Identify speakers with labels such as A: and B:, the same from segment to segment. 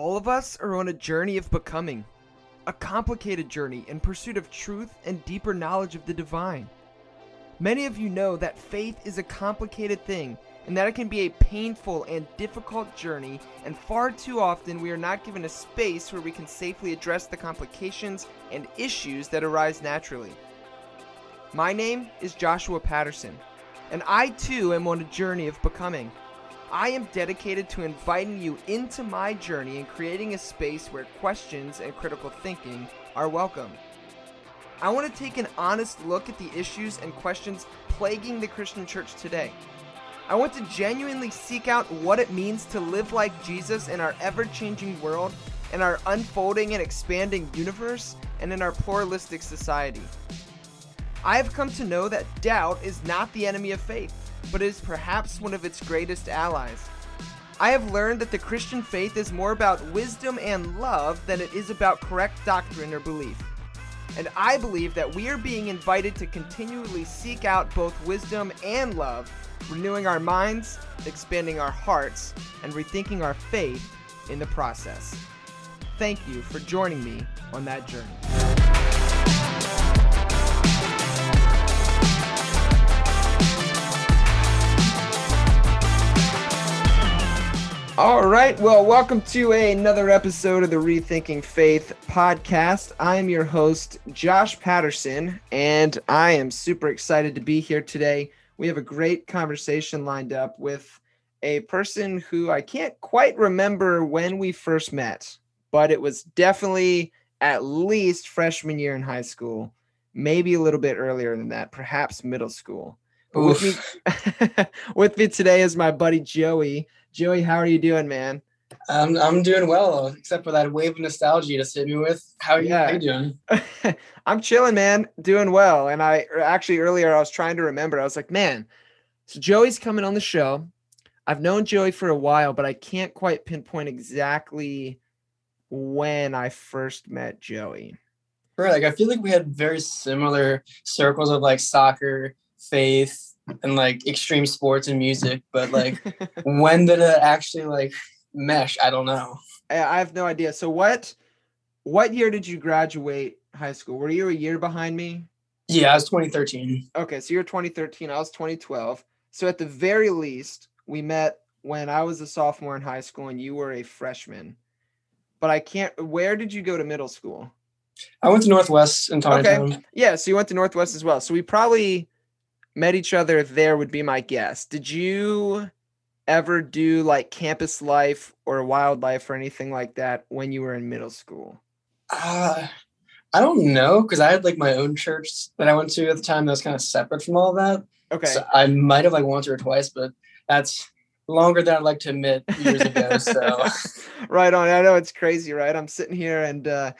A: All of us are on a journey of becoming, a complicated journey in pursuit of truth and deeper knowledge of the divine. Many of you know that faith is a complicated thing and that it can be a painful and difficult journey, and far too often we are not given a space where we can safely address the complications and issues that arise naturally. My name is Joshua Patterson, and I too am on a journey of becoming. I am dedicated to inviting you into my journey and creating a space where questions and critical thinking are welcome. I want to take an honest look at the issues and questions plaguing the Christian church today. I want to genuinely seek out what it means to live like Jesus in our ever changing world, in our unfolding and expanding universe, and in our pluralistic society. I have come to know that doubt is not the enemy of faith but is perhaps one of its greatest allies. I have learned that the Christian faith is more about wisdom and love than it is about correct doctrine or belief. And I believe that we are being invited to continually seek out both wisdom and love, renewing our minds, expanding our hearts, and rethinking our faith in the process. Thank you for joining me on that journey. All right. Well, welcome to another episode of the Rethinking Faith podcast. I'm your host, Josh Patterson, and I am super excited to be here today. We have a great conversation lined up with a person who I can't quite remember when we first met, but it was definitely at least freshman year in high school, maybe a little bit earlier than that, perhaps middle school. With me, with me today is my buddy Joey. Joey, how are you doing, man?
B: I'm I'm doing well, except for that wave of nostalgia just hit me with. How are you, yeah. how you doing?
A: I'm chilling, man. Doing well. And I actually earlier I was trying to remember. I was like, man, so Joey's coming on the show. I've known Joey for a while, but I can't quite pinpoint exactly when I first met Joey.
B: Right. Like I feel like we had very similar circles of like soccer, faith, and like extreme sports and music, but like when did it actually like mesh? I don't know.
A: I have no idea. So what what year did you graduate high school? Were you a year behind me?
B: Yeah, I was 2013.
A: Okay, so you're 2013, I was 2012. So at the very least, we met when I was a sophomore in high school and you were a freshman. But I can't where did you go to middle school?
B: I went to Northwest in Tawny
A: Okay. Yeah, so you went to Northwest as well. So we probably met each other there would be my guess. Did you ever do like campus life or WyldLife or anything like that when you were in middle school?
B: Uh, I don't know because I had like my own church that I went to at the time that was kind of separate from all that.
A: Okay. So
B: I might have like once or twice, but that's longer than I'd like to admit years ago. So
A: right on. I know it's crazy, right? I'm sitting here and uh,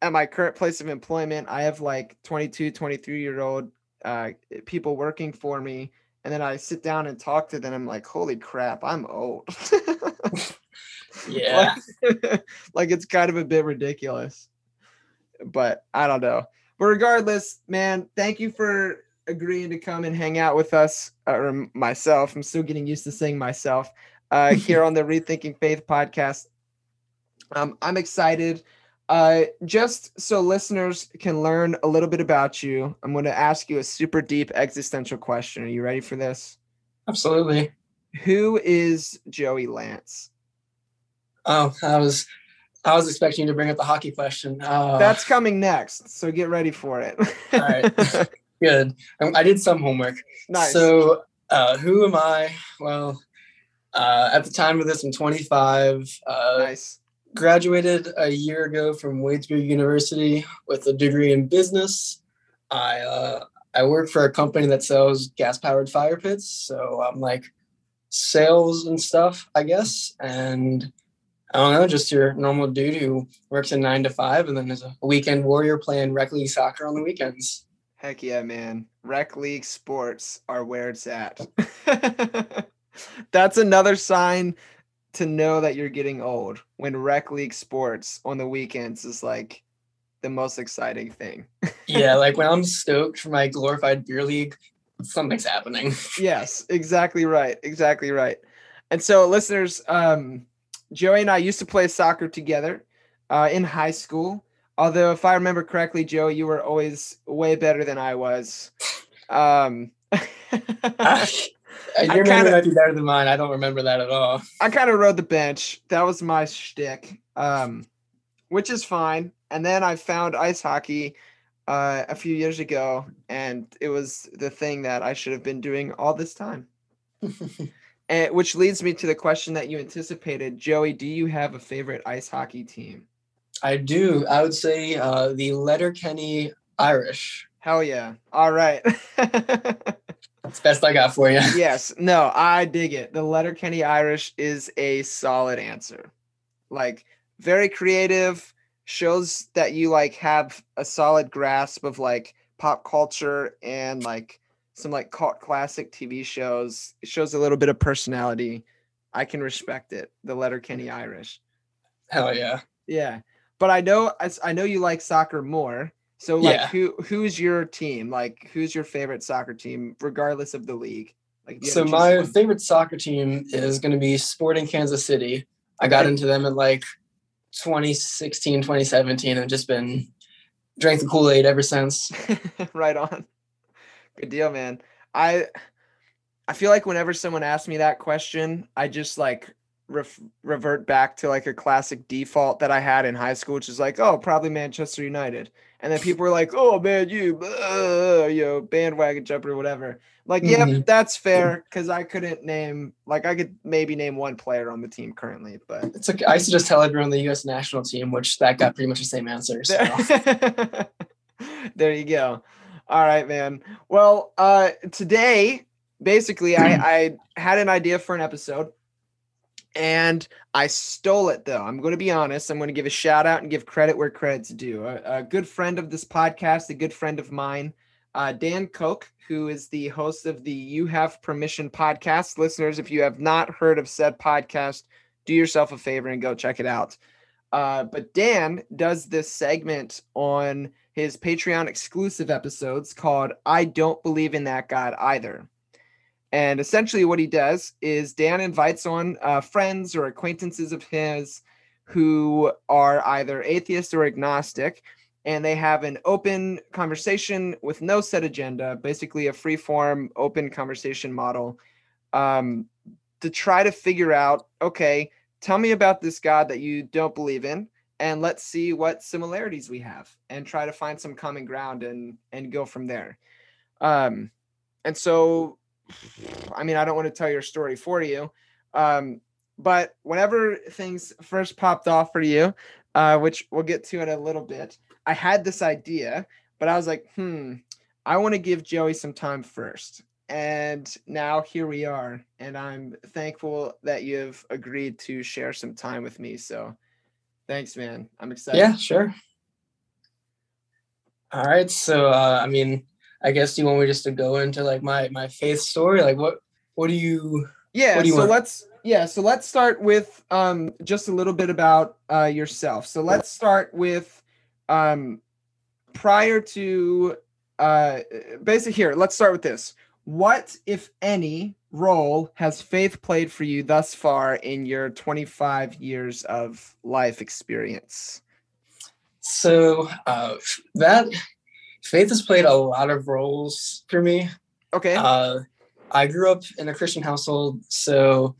A: at my current place of employment, I have like 22, 23 year old uh, people working for me, and then I sit down and talk to them. I'm like, holy crap, I'm old.
B: yeah,
A: like, like it's kind of a bit ridiculous, but I don't know. But regardless, man, thank you for agreeing to come and hang out with us, or myself. I'm still getting used to saying myself uh, here on the Rethinking Faith podcast. Um, I'm excited uh, just so listeners can learn a little bit about you, I'm going to ask you a super deep existential question. Are you ready for this?
B: Absolutely.
A: Who is Joey Lance?
B: Oh, I was I was expecting you to bring up the hockey question. Uh,
A: That's coming next, so get ready for it.
B: all right, good. I did some homework.
A: Nice.
B: So, uh, who am I? Well, uh, at the time of this, I'm 25. Uh,
A: nice
B: graduated a year ago from Wadesbury University with a degree in business. I uh, I work for a company that sells gas powered fire pits, so I'm like sales and stuff, I guess. And I don't know, just your normal dude who works a nine to five and then is a weekend warrior playing rec league soccer on the weekends.
A: Heck yeah, man! Rec league sports are where it's at. That's another sign to know that you're getting old when rec league sports on the weekends is like the most exciting thing.
B: yeah, like when I'm stoked for my glorified beer league, something's happening.
A: yes, exactly right. Exactly right. And so listeners, um Joey and I used to play soccer together uh, in high school. Although, if I remember correctly, Joey, you were always way better than I was. Um,
B: Your memory might be better than mine. I don't remember that at all.
A: I kind of rode the bench. That was my shtick, um, which is fine. And then I found ice hockey uh, a few years ago, and it was the thing that I should have been doing all this time. and which leads me to the question that you anticipated, Joey. Do you have a favorite ice hockey team?
B: I do. I would say uh, the Letterkenny Irish.
A: Hell yeah! All right.
B: That's best I got for you.
A: yes. No, I dig it. The Letterkenny Irish is a solid answer. Like very creative, shows that you like have a solid grasp of like pop culture and like some like cult classic TV shows. It shows a little bit of personality. I can respect it. The Letterkenny Irish.
B: Hell yeah.
A: Yeah. But I know I, I know you like soccer more. So like yeah. who who's your team? Like who's your favorite soccer team regardless of the league? Like
B: So my one? favorite soccer team is going to be Sporting Kansas City. I got into them at like 2016, 2017 and just been drank the Kool-Aid ever since.
A: right on. Good deal, man. I I feel like whenever someone asks me that question, I just like ref- revert back to like a classic default that I had in high school, which is like, oh, probably Manchester United. And then people were like, oh man, you, uh, you know, bandwagon jumper or whatever. Like, yeah, mm-hmm. that's fair because I couldn't name, like, I could maybe name one player on the team currently, but
B: it's okay. I used to just tell everyone the U.S. national team, which that got pretty much the same answer. So.
A: there you go. All right, man. Well, uh, today, basically, I, I had an idea for an episode and I stole it though. I'm going to be honest. I'm going to give a shout out and give credit where credit's due. A, a good friend of this podcast, a good friend of mine, uh, Dan Koch, who is the host of the You Have Permission podcast. Listeners, if you have not heard of said podcast, do yourself a favor and go check it out. Uh, but Dan does this segment on his Patreon exclusive episodes called I Don't Believe in That God Either. And essentially, what he does is Dan invites on uh, friends or acquaintances of his who are either atheist or agnostic, and they have an open conversation with no set agenda, basically a free form, open conversation model um, to try to figure out okay, tell me about this God that you don't believe in. And let's see what similarities we have, and try to find some common ground and and go from there. Um, and so I mean, I don't want to tell your story for you. Um, but whenever things first popped off for you, uh, which we'll get to in a little bit, I had this idea, but I was like, hmm, I want to give Joey some time first. And now here we are. And I'm thankful that you've agreed to share some time with me. So thanks, man. I'm excited.
B: Yeah, sure. All right. So, uh, I mean, I guess you want me just to go into like my my faith story? Like what what do you
A: Yeah,
B: do you
A: so want? let's yeah, so let's start with um just a little bit about uh yourself. So let's start with um prior to uh basically here, let's start with this. What if any role has faith played for you thus far in your 25 years of life experience?
B: So uh, that faith has played a lot of roles for me.
A: Okay.
B: Uh, I grew up in a Christian household, so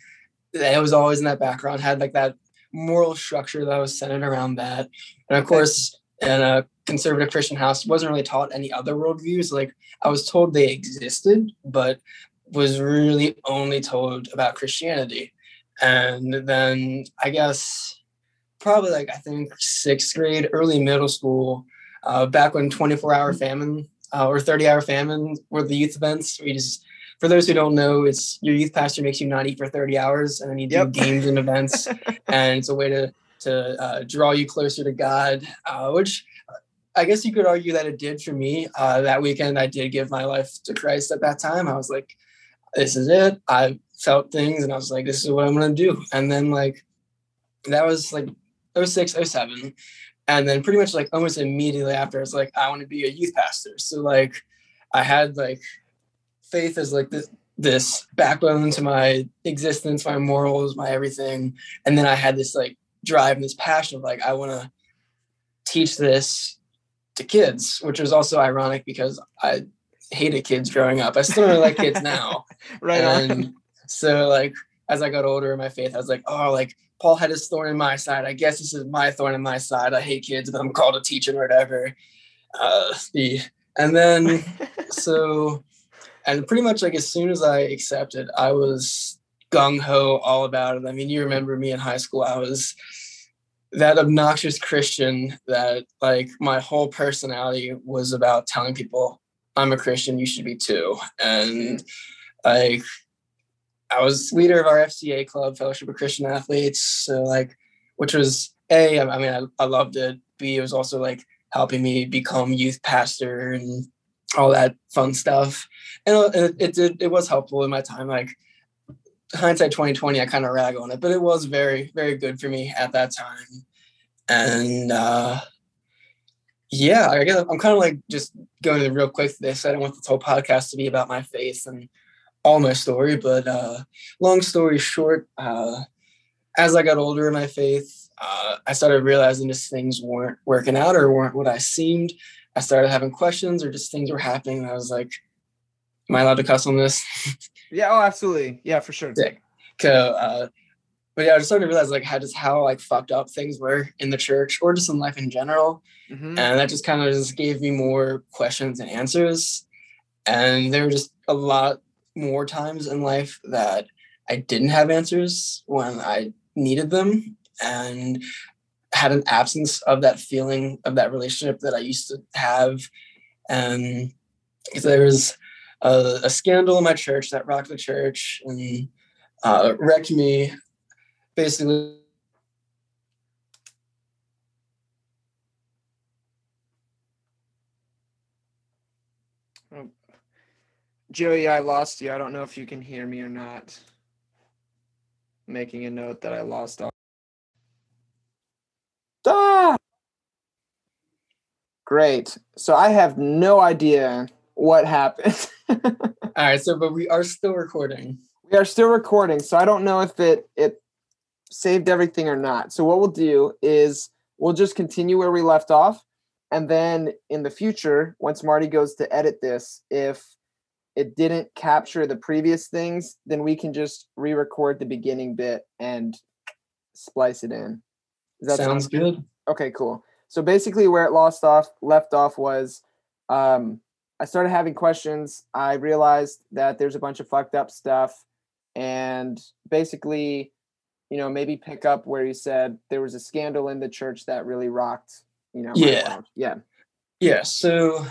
B: it was always in that background. Had like that moral structure that was centered around that, and of course, in a conservative Christian house, wasn't really taught any other worldviews. Like I was told they existed, but was really only told about Christianity. And then I guess probably like I think sixth grade, early middle school, uh, back when 24 hour famine uh, or 30 hour famine were the youth events. We just, for those who don't know, it's your youth pastor makes you not eat for 30 hours and then you do yep. games and events. and it's a way to, to uh, draw you closer to God, uh, which I guess you could argue that it did for me. Uh, that weekend, I did give my life to Christ at that time. I was like, this is it. I felt things and I was like, this is what I'm going to do. And then, like, that was like 06, 07 and then pretty much like almost immediately after, I was like, I want to be a youth pastor. So like, I had like faith as like the this backbone to my existence, my morals, my everything. And then I had this like drive and this passion of like, I want to teach this to kids, which was also ironic because I hated kids growing up. I still really like kids now.
A: right
B: and
A: on.
B: so like as I got older in my faith, I was like, oh, like Paul had his thorn in my side. I guess this is my thorn in my side. I hate kids, but I'm called to teach them or whatever. Uh, the and then so and pretty much like as soon as I accepted, I was gung ho all about it. I mean, you remember me in high school. I was that obnoxious Christian that like my whole personality was about telling people I'm a Christian, you should be too. And like I was leader of our FCA club, Fellowship of Christian Athletes. So like, which was a, I mean, I, I loved it. B, it was also like helping me become youth pastor and all that fun stuff. And it, it did, it was helpful in my time. Like hindsight 2020, I kind of rag on it, but it was very, very good for me at that time. And uh, yeah, I guess I'm kind of like just going real quick this. I don't want this whole podcast to be about my faith and all my story, but uh, long story short, uh, as I got older in my faith, uh, I started realizing just things weren't working out or weren't what I seemed. I started having questions or just things were happening. And I was like, am I allowed to cuss on this?
A: yeah, oh, absolutely. Yeah, for sure.
B: Sick. So, uh, but yeah, I just started to realize like how just how like fucked up things were in the church or just in life in general.
A: Mhm.
B: And that just kind of just gave me more questions and answers. And there were just a lot more times in life that I didn't have answers when I needed them and had an absence of that feeling of that relationship that I used to have. And there was a, a scandal in my church that rocked the church and uh, wrecked me basically
A: Joey, I lost you. I don't know if you can hear me or not. Making a note that I lost all. Ah! Great. So I have no idea what happened.
B: all right so but we are still recording
A: we are still recording, so I don't know if it it saved everything or not. So what we'll do is we'll just continue where we left off, and then in the future, once Marty goes to edit this, if it didn't capture the previous things, then we can just re-record the beginning bit and splice it in. That
B: sounds
A: sound
B: good
A: Okay, cool. So basically, where it lost off, left off was, um, I started having questions. I realized that there's a bunch of fucked up stuff, and basically, you know, maybe pick up where you said there was a scandal in the church that really rocked. You know,
B: Yeah.
A: world. yeah,
B: Yeah, so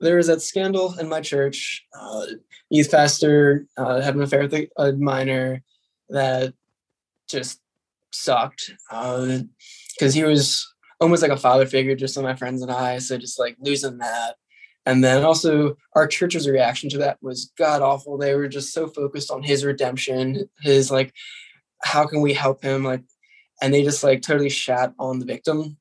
B: there was that scandal in my church. Uh, youth pastor uh, had an affair with a, minor that just sucked because he was almost like a father figure just to my friends and I. So just like losing that. And then also our church's reaction to that was god awful. They were just so focused on his redemption, his like, how can we help him? Like, and they just like totally shat on the victim.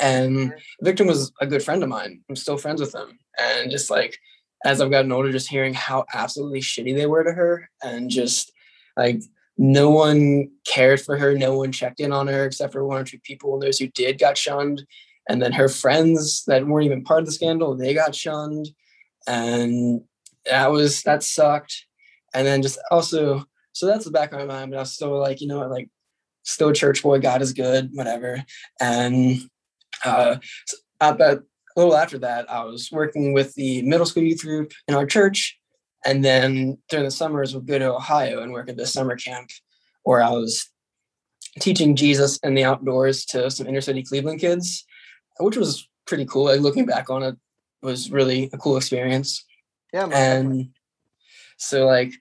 B: And victim was a good friend of mine. I'm still friends with him. And just like as I've gotten older, just hearing how absolutely shitty they were to her and just like no one cared for her, no one checked in on her except for one or two people. And those who did got shunned. And then her friends that weren't even part of the scandal, they got shunned. And that was that sucked. And then just also, so that's the back of my mind, but I was still like, you know what, like still a church boy, God is good, whatever. And uh, about a little after that, I was working with the middle school youth group in our church. And then during the summers, we'd go to Ohio and work at this summer camp where I was teaching Jesus in the outdoors to some inner city Cleveland kids, which was pretty cool. Like looking back on it was really a cool experience
A: yeah, definitely.
B: and so like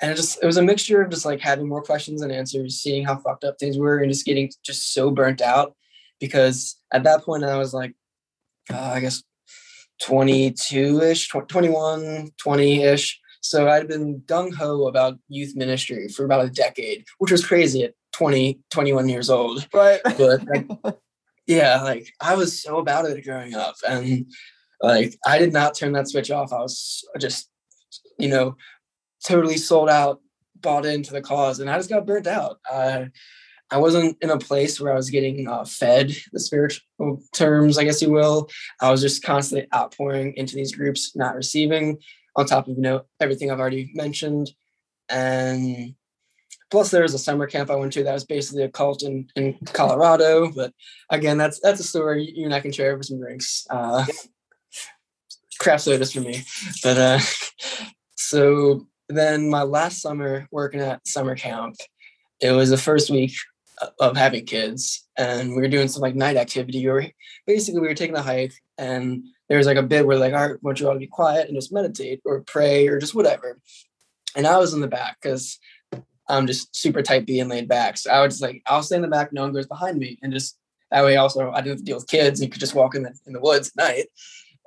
B: and it just it was a mixture of just like having more questions and answers seeing how fucked up things were and just getting just so burnt out because at that point i was like uh, i guess 22ish 21 20ish so i'd been gung-ho about youth ministry for about a decade which was crazy at 20 21 years old
A: right.
B: but like, yeah, like I was so about it growing up, and like I did not turn that switch off. I was just, you know, totally sold out, bought into the cause, and I just got burnt out. Uh, I wasn't in a place where I was getting uh, fed the spiritual terms, I guess you will. I was just constantly outpouring into these groups, not receiving, on top of you know everything I've already mentioned, and plus there was a summer camp I went to that was basically a cult in, in Colorado. But again, that's that's a story you and I can share over some drinks. Uh, craft sodas for me, but uh, so then my last summer working at summer camp, it was the first week of having kids and we were doing some like night activity. Or basically we were taking a hike and there was like a bit where like all right want you all be quiet and just meditate or pray or just whatever? And i was in the back because i'm just super type b and laid back. So i was just like i'll stay in the back no one goes behind me and just that way also i didn't have to deal with kids you could just walk in the, in the woods at night.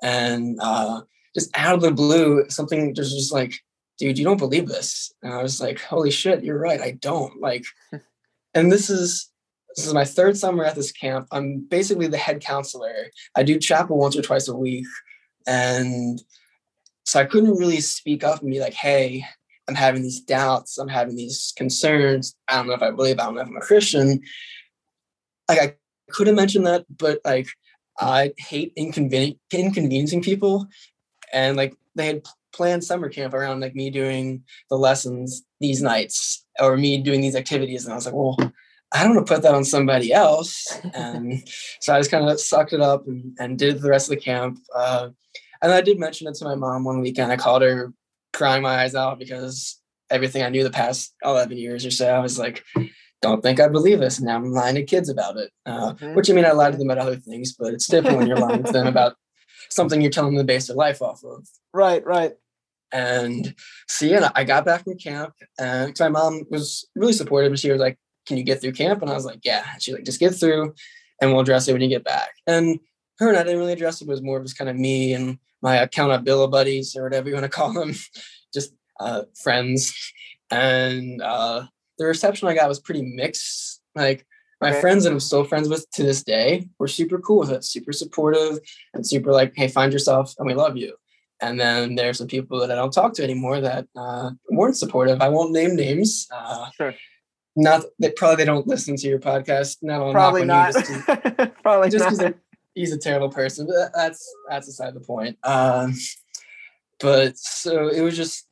B: And uh just out of the blue something just just like dude you don't believe this. And i was like holy shit you're right i don't. Like and this is this is my third summer at this camp. I'm basically the head counselor. I do chapel once or twice a week. And so I couldn't really speak up and be like, hey, I'm having these doubts, I'm having these concerns. I don't know if I believe, I don't know if I'm a Christian. Like I could have mentioned that, but like I hate inconven- inconveniencing people. And like they had planned summer camp around like me doing the lessons these nights or me doing these activities. And I was like, well, I don't want to put that on somebody else. And so I just kind of sucked it up and, and did the rest of the camp. Uh, and I did mention it to my mom one weekend. I called her crying my eyes out because everything I knew the past 11 years or so, I was like, don't think I believe this. And now I'm lying to kids about it. Uh, mm-hmm. Which I mean, I lied to them about other things, but it's different when you're lying to them about something you're telling them to base their life off of.
A: Right, right.
B: And so yeah, I got back from camp and my mom was really supportive. And she was like, Can you get through camp? And I was like, Yeah. And she's like, just get through and we'll address it when you get back. And her and I didn't really address it. It was more of just kind of me and my accountability buddies or whatever you want to call them, just uh, friends. And uh, the reception I got was pretty mixed. Like my okay. friends that I'm still friends with to this day were super cool with it, super supportive and super like, hey, find yourself and we love you. And then there's some people that I don't talk to anymore that uh, weren't supportive. I won't name names. Uh, sure. Not that probably they don't listen to your podcast.
A: Not probably not. Just to, probably
B: just because he's a terrible person. But that's that's aside the point. Um, but so it was just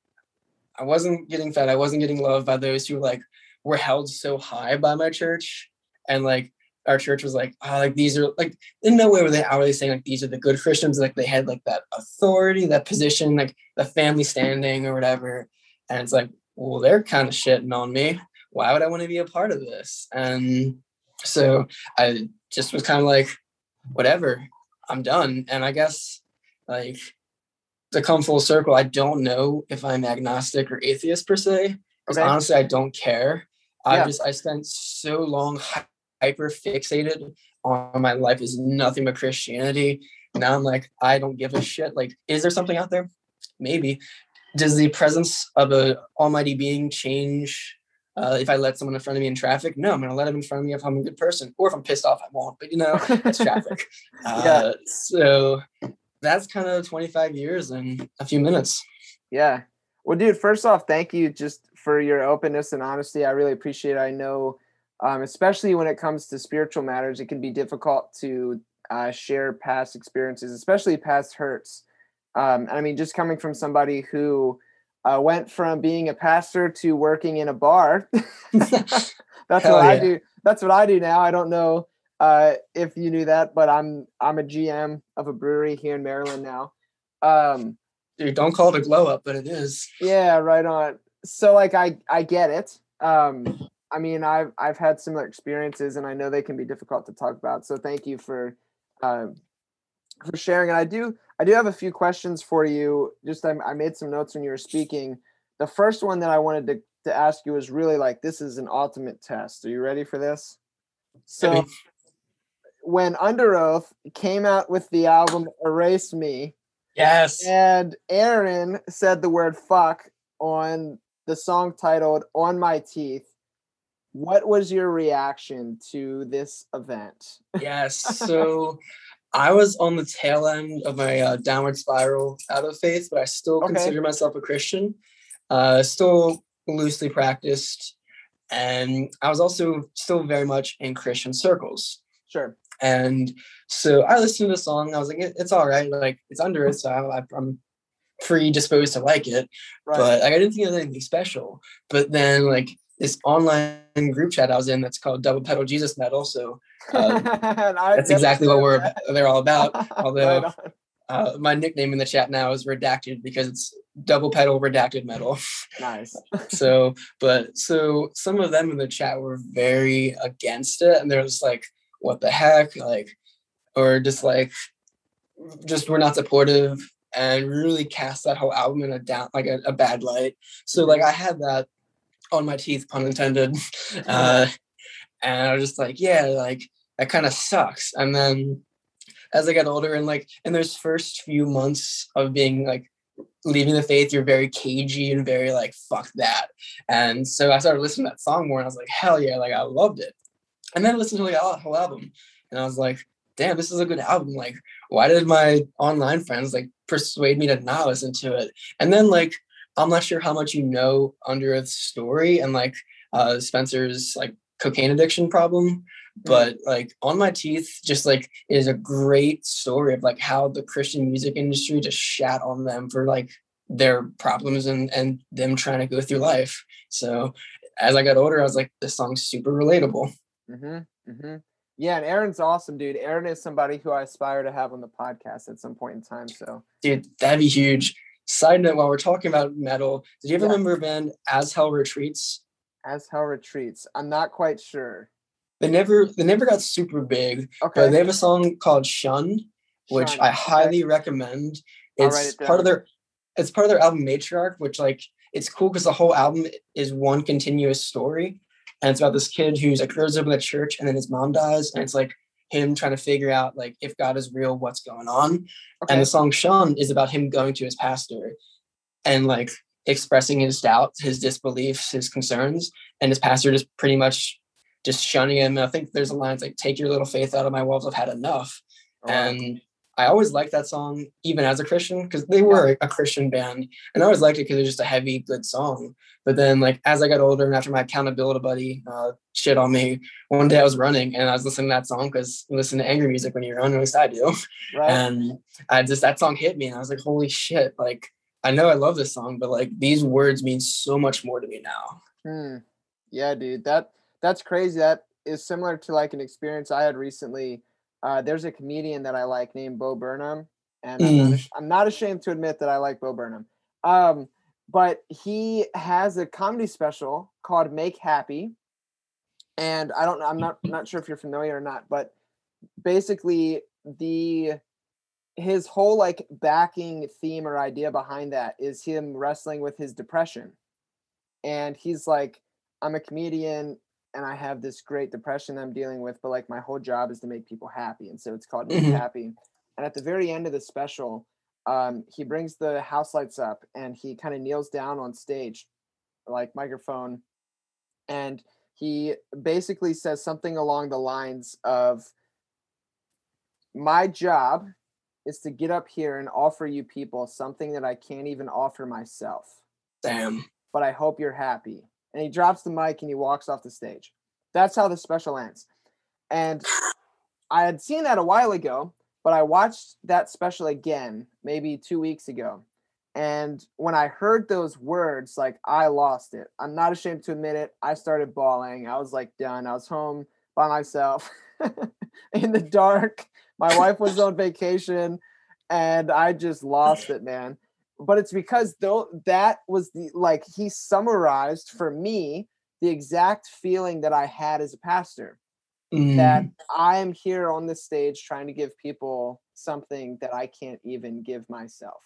B: I wasn't getting fed. I wasn't getting loved by those who like were held so high by my church, and like our church was like, oh, like these are like in no way were they outwardly saying like these are the good Christians. Like they had like that authority, that position, like the family standing or whatever. And it's like, well, they're kind of shitting on me. Why would I want to be a part of this? And so I just was kind of like, whatever, I'm done. And I guess like to come full circle, I don't know if I'm agnostic or atheist per se. Because okay. honestly, I don't care. Yeah. I just I spent so long hyper fixated on my life is nothing but Christianity. Now I'm like, I don't give a shit. Like, is there something out there? Maybe. Does the presence of a almighty being change uh, if I let someone in front of me in traffic? No, I'm gonna let him in front of me if I'm a good person. Or if I'm pissed off, I won't. But you know, it's traffic. Uh, yeah. So that's kind of 25 years in a few minutes.
A: Yeah. Well, dude, first off, thank you just for your openness and honesty. I really appreciate it. I know um, especially when it comes to spiritual matters, it can be difficult to uh, share past experiences, especially past hurts. Um, I mean, just coming from somebody who uh, went from being a pastor to working in a bar. That's what yeah. I do. That's what I do now. I don't know uh, if you knew that, but I'm I'm a GM of a brewery here in Maryland now. Um,
B: Dude, don't call it a glow up, but it is.
A: Yeah, right on. So like I I get it. Um, I mean, I've I've had similar experiences, and I know they can be difficult to talk about. So thank you for uh, for sharing. And I do I do have a few questions for you. Just I, I made some notes when you were speaking. The first one that I wanted to to ask you is really like this is an ultimate test. Are you ready for this? So when Underoath came out with the album Erase Me,
B: yes,
A: and Aaron said the word fuck on the song titled On My Teeth what was your reaction to this event?
B: yes. So I was on the tail end of my uh, downward spiral out of faith, but I still okay. consider myself a Christian. uh, still loosely practiced, and I was also still very much in Christian circles.
A: Sure.
B: And so I listened to the song. I was like, it, it's all right. Like it's Underoath, so I, I'm predisposed to like it. Right. But like, I didn't think it was anything special. But then like this online group chat I was in that's called Double Pedal Jesus Metal. So uh, that's exactly what we're that. they're all about. Although right uh, my nickname in the chat now is redacted because it's double pedal redacted metal.
A: Nice.
B: so, but so some of them in the chat were very against it, and they're just like, "What the heck?" Like, or just like, just we're not supportive, and really cast that whole album in a down like a, a bad light. So, like, I had that on my teeth, pun intended, uh, and I was just like, "Yeah, like that kind of sucks." And then as I got older and like in those first few months of being like leaving the faith, you're very cagey and very like fuck that. And so I started listening to that song more and I was like, hell yeah, like I loved it. And then I listened to like the whole album and I was like, damn, this is a good album. Like, why did my online friends like persuade me to not listen to it? And then like I'm not sure how much you know Underoath's story and like uh Spencer's like cocaine addiction problem but like on my teeth just like is a great story of like how the christian music industry just shat on them for like their problems and and them trying to go through life. So as i got older i was like this song's super relatable.
A: Mm-hmm, mm-hmm. yeah and aaron's awesome dude. Aaron is somebody who i aspire to have on the podcast at some point in time so
B: dude that'd be huge side note while we're talking about metal did you ever yeah. remember a band as hell retreats
A: as hell retreats i'm not quite sure
B: they never they never got super big. Okay. But they have a song called Shun, which Shun. I highly okay. recommend. It's it part of their it's part of their album Matriarch, which like it's cool because the whole album is one continuous story. And it's about this kid who's like grows up in the church and then his mom dies. And it's like him trying to figure out like if God is real, what's going on. Okay. And the song Shun is about him going to his pastor and like expressing his doubts, his disbeliefs, his concerns. And his pastor just pretty much just shunning him. I think there's a line like "Take your little faith out of my walls. I've had enough." And I always liked that song, even as a Christian, because they were a Christian band, and I always liked it because it was just a heavy, good song. But then, like as I got older, and after my accountability buddy uh, shit on me, one day I was running and I was listening to that song because you listen to angry music when you're running, at least I do. Right. And I just that song hit me, and I was like, "Holy shit!" Like I know I love this song, but like these words mean so much more to me now.
A: Hmm. Yeah, dude. That that's crazy. That is similar to like an experience I had recently. Uh, there's a comedian that I like named Bo Burnham, and mm. I'm, not, mm. I'm, not, ashamed to admit that I like Bo Burnham. Um, but he has a comedy special called Make Happy, and I don't know. I'm not not sure if you're familiar or not, but basically the his whole like backing theme or idea behind that is him wrestling with his depression and he's like i'm a comedian and I have this great depression I'm dealing with, but like my whole job is to make people happy. And so it's called Make mm-hmm. Happy. And at the very end of the special, um, he brings the house lights up and he kind of kneels down on stage, like microphone, and he basically says something along the lines of, My job is to get up here and offer you people something that I can't even offer myself.
B: Damn.
A: But I hope you're happy and he drops the mic and he walks off the stage. That's how the special ends. And I had seen that a while ago, but I watched that special again maybe two weeks ago. And when I heard those words, like I lost it. I'm not ashamed to admit it. I started bawling. I was like done. I was home by myself in the dark. My wife was on vacation and I just lost it, man but it's because though that was the like he summarized for me the exact feeling that I had as a pastor. Mm. That I am here on this stage trying to give people something that I can't even give myself.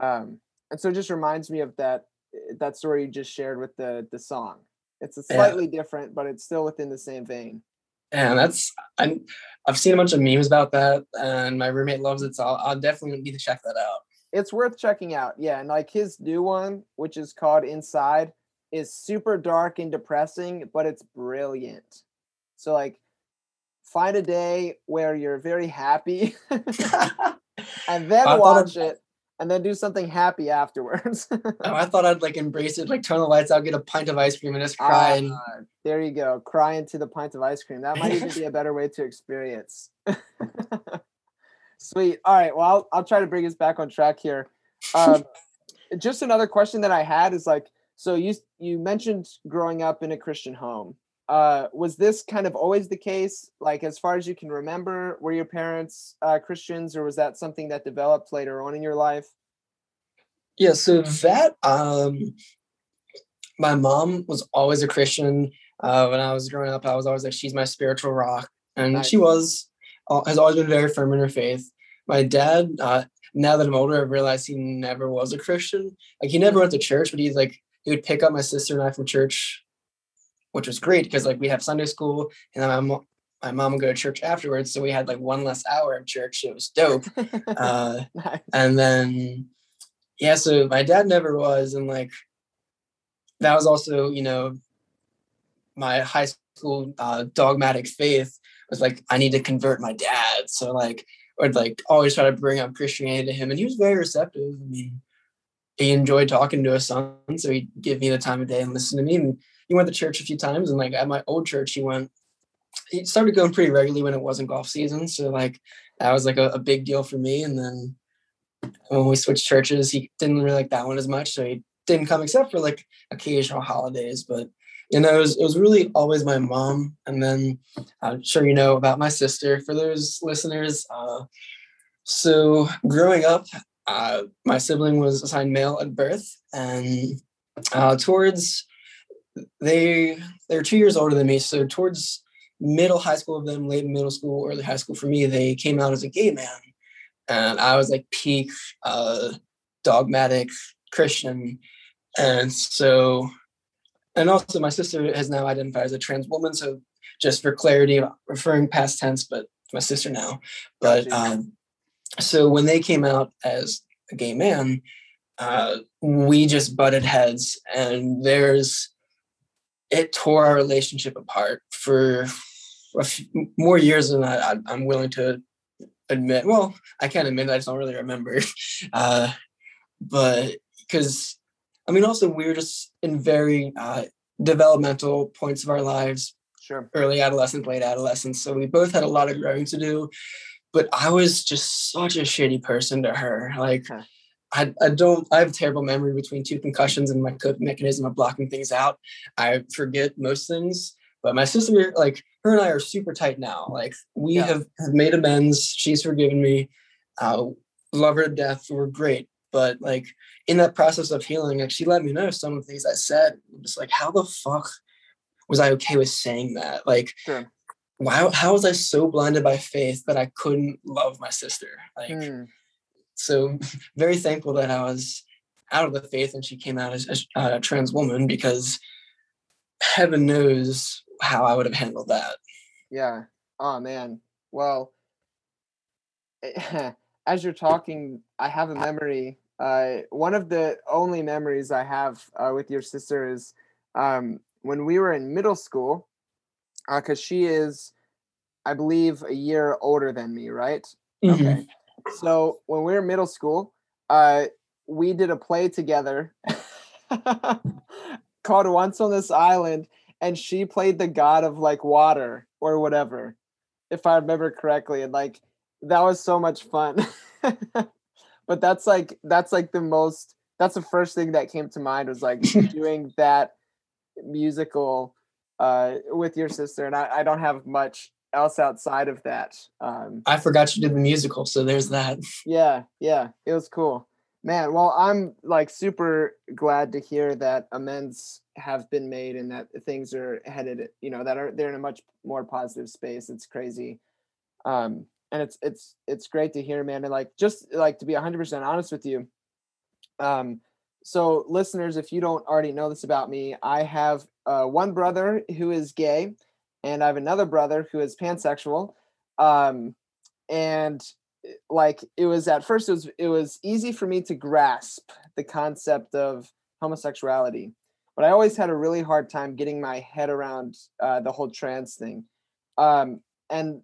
A: Um, and so it just reminds me of that that story you just shared with the the song. It's a slightly yeah. different, but it's still within the same vein.
B: And that's i I've seen a bunch of memes about that, and my roommate loves it, so I'll, I'll definitely need to check that out
A: it's worth checking out. Yeah, and like his new one, which is called Inside, is super dark and depressing, but it's brilliant. So like find a day where you're very happy and then watch it and then do something happy afterwards.
B: oh, I thought I'd like embrace it, like turn the lights out, get a pint of ice cream, and just cry. And...
A: Uh, there you go, cry into the pint of ice cream. That might even be a better way to experience. Sweet. All right. Well, I'll, I'll try to bring us back on track here. Um, just another question that I had is like, so you you mentioned growing up in a Christian home. Uh, was this kind of always the case? Like, as far as you can remember, were your parents uh, Christians, or was that something that developed later on in your life?
B: Yeah. So that um, my mom was always a Christian. Uh, when I was growing up, I was always like, she's my spiritual rock, and nice. she was has always been very firm in her faith. My dad, uh, now that I'm older, I've realized he never was a Christian. Like he never went to church, but he's like he would pick up my sister and I from church, which was great because like we have Sunday school, and then my mom, my mom would go to church afterwards, so we had like one less hour of church. It was dope. uh, nice. And then yeah, so my dad never was, and like that was also you know my high school uh, dogmatic faith was like I need to convert my dad. So like would like always try to bring up Christianity to him, and he was very receptive. I mean, he enjoyed talking to his son, so he'd give me the time of day and listen to me. And he went to church a few times, and like at my old church, he went. He started going pretty regularly when it wasn't golf season, so like that was like a, a big deal for me. And then when we switched churches, he didn't really like that one as much, so he didn't come except for like occasional holidays. But know, it was, it was really always my mom. And then I'm sure you know about my sister for those listeners. Uh, so growing up, uh, my sibling was assigned male at birth and uh, towards they they're two years older than me. So towards middle high school of them, late middle school, early high school for me, they came out as a gay man. And I was like peak uh, dogmatic Christian. And so and also my sister has now identified as a trans woman so just for clarity referring past tense but my sister now but um, so when they came out as a gay man uh, we just butted heads and there's it tore our relationship apart for more years than I, am willing to admit. Well, I can't admit. I just don't really remember. Uh, but because I mean, also we were just in very uh, developmental points of our lives.
A: Sure.
B: Early adolescence, late adolescence. So we both had a lot of growing to do. But I was just such a shitty person to her. Like, huh. I, I don't, I have terrible memory between two concussions and my coping mechanism of blocking things out. I forget most things. But my sister, like, her and I are super tight now. Like, we yeah. have, have made amends. She's forgiven me. Uh, love her to death. We're great but like in that process of healing, like she let me know some of the things I said. I'm just like, how the fuck was I okay with saying that? Like, sure. why? How was I so blinded by faith that I couldn't love my sister? Like, mm. so very thankful that I was out of the faith and she came out as, as a trans woman because heaven knows how I would have handled that.
A: Yeah. Oh man. Well. as you're talking, I have a memory. Uh, one of the only memories I have uh, with your sister is um, when we were in middle school, because uh, she is, I believe, a year older than me, right? Mm-hmm. Okay. So when we were in middle school, uh, we did a play together called Once on This Island, and she played the god of like water or whatever, if I remember correctly. And like, that was so much fun. but that's like that's like the most that's the first thing that came to mind was like doing that musical uh with your sister and I, I don't have much else outside of that. Um
B: I forgot you did the musical, so there's that.
A: Yeah, yeah. It was cool. Man, well, I'm like super glad to hear that amends have been made and that things are headed, you know, that are they're in a much more positive space. It's crazy. Um, and it's it's it's great to hear man and like just like to be 100% honest with you um so listeners if you don't already know this about me i have uh, one brother who is gay and i have another brother who is pansexual um and eh, like it was at first it was it was easy for me to grasp the concept of homosexuality but i always had a really hard time getting my head around uh, the whole trans thing um and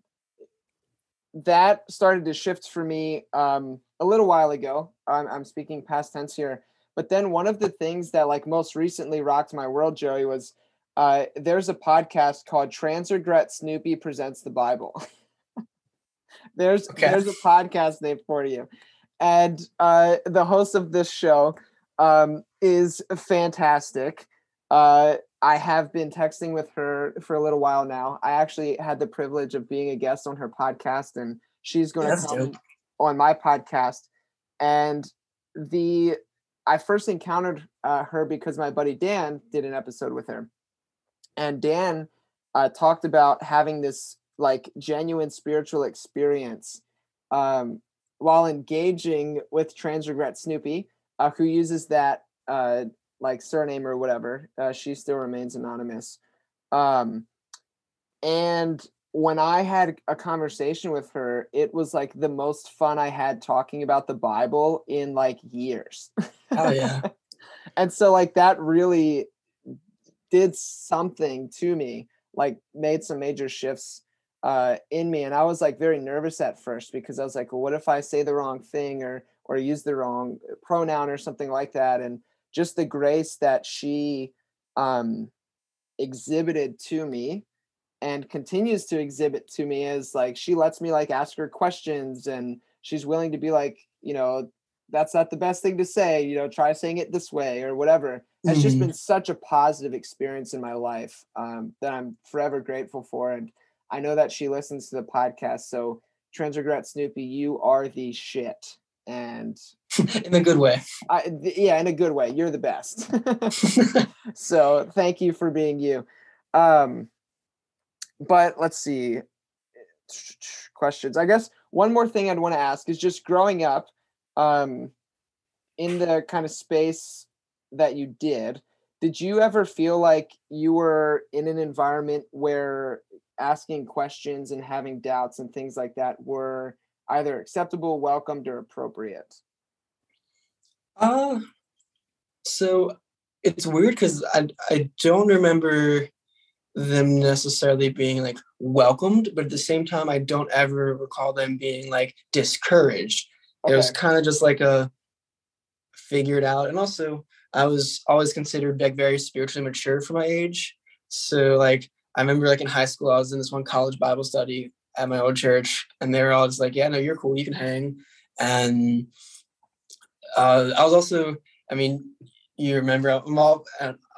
A: that started to shift for me um, a little while ago. I'm, I'm speaking past tense here. But then one of the things that like most recently rocked my world, Joey, was uh, there's a podcast called Trans Regret Snoopy Presents the Bible. there's okay. there's a podcast named for you. And uh, the host of this show um, is fantastic. Uh, I have been texting with her for a little while now. I actually had the privilege of being a guest on her podcast, and she's going to come dope. on my podcast. And the I first encountered uh, her because my buddy Dan did an episode with her, and Dan uh, talked about having this like genuine spiritual experience um, while engaging with trans regret Snoopy, uh, who uses that uh, like surname or whatever. Uh, she still remains anonymous. Um, and when I had a conversation with her, it was like the most fun I had talking about the Bible in like years.
B: Oh yeah.
A: and so like that really did something to me, like made some major shifts uh, in me. And I was like very nervous at first because I was like, well, what if I say the wrong thing or or use the wrong pronoun or something like that? And just the grace that she um, exhibited to me and continues to exhibit to me is like she lets me like ask her questions and she's willing to be like you know that's not the best thing to say you know try saying it this way or whatever It's mm-hmm. just been such a positive experience in my life um, that i'm forever grateful for and i know that she listens to the podcast so trans regret snoopy you are the shit and
B: in a good way.
A: I, yeah, in a good way. You're the best. so thank you for being you. Um, but let's see questions. I guess one more thing I'd want to ask is just growing up um, in the kind of space that you did. Did you ever feel like you were in an environment where asking questions and having doubts and things like that were either acceptable, welcomed, or appropriate?
B: Uh so it's weird because I I don't remember them necessarily being like welcomed, but at the same time, I don't ever recall them being like discouraged. Okay. It was kind of just like a figured out, and also I was always considered like very spiritually mature for my age. So like I remember like in high school, I was in this one college Bible study at my old church, and they were all just like, "Yeah, no, you're cool. You can hang." And uh, I was also, I mean, you remember, I'm all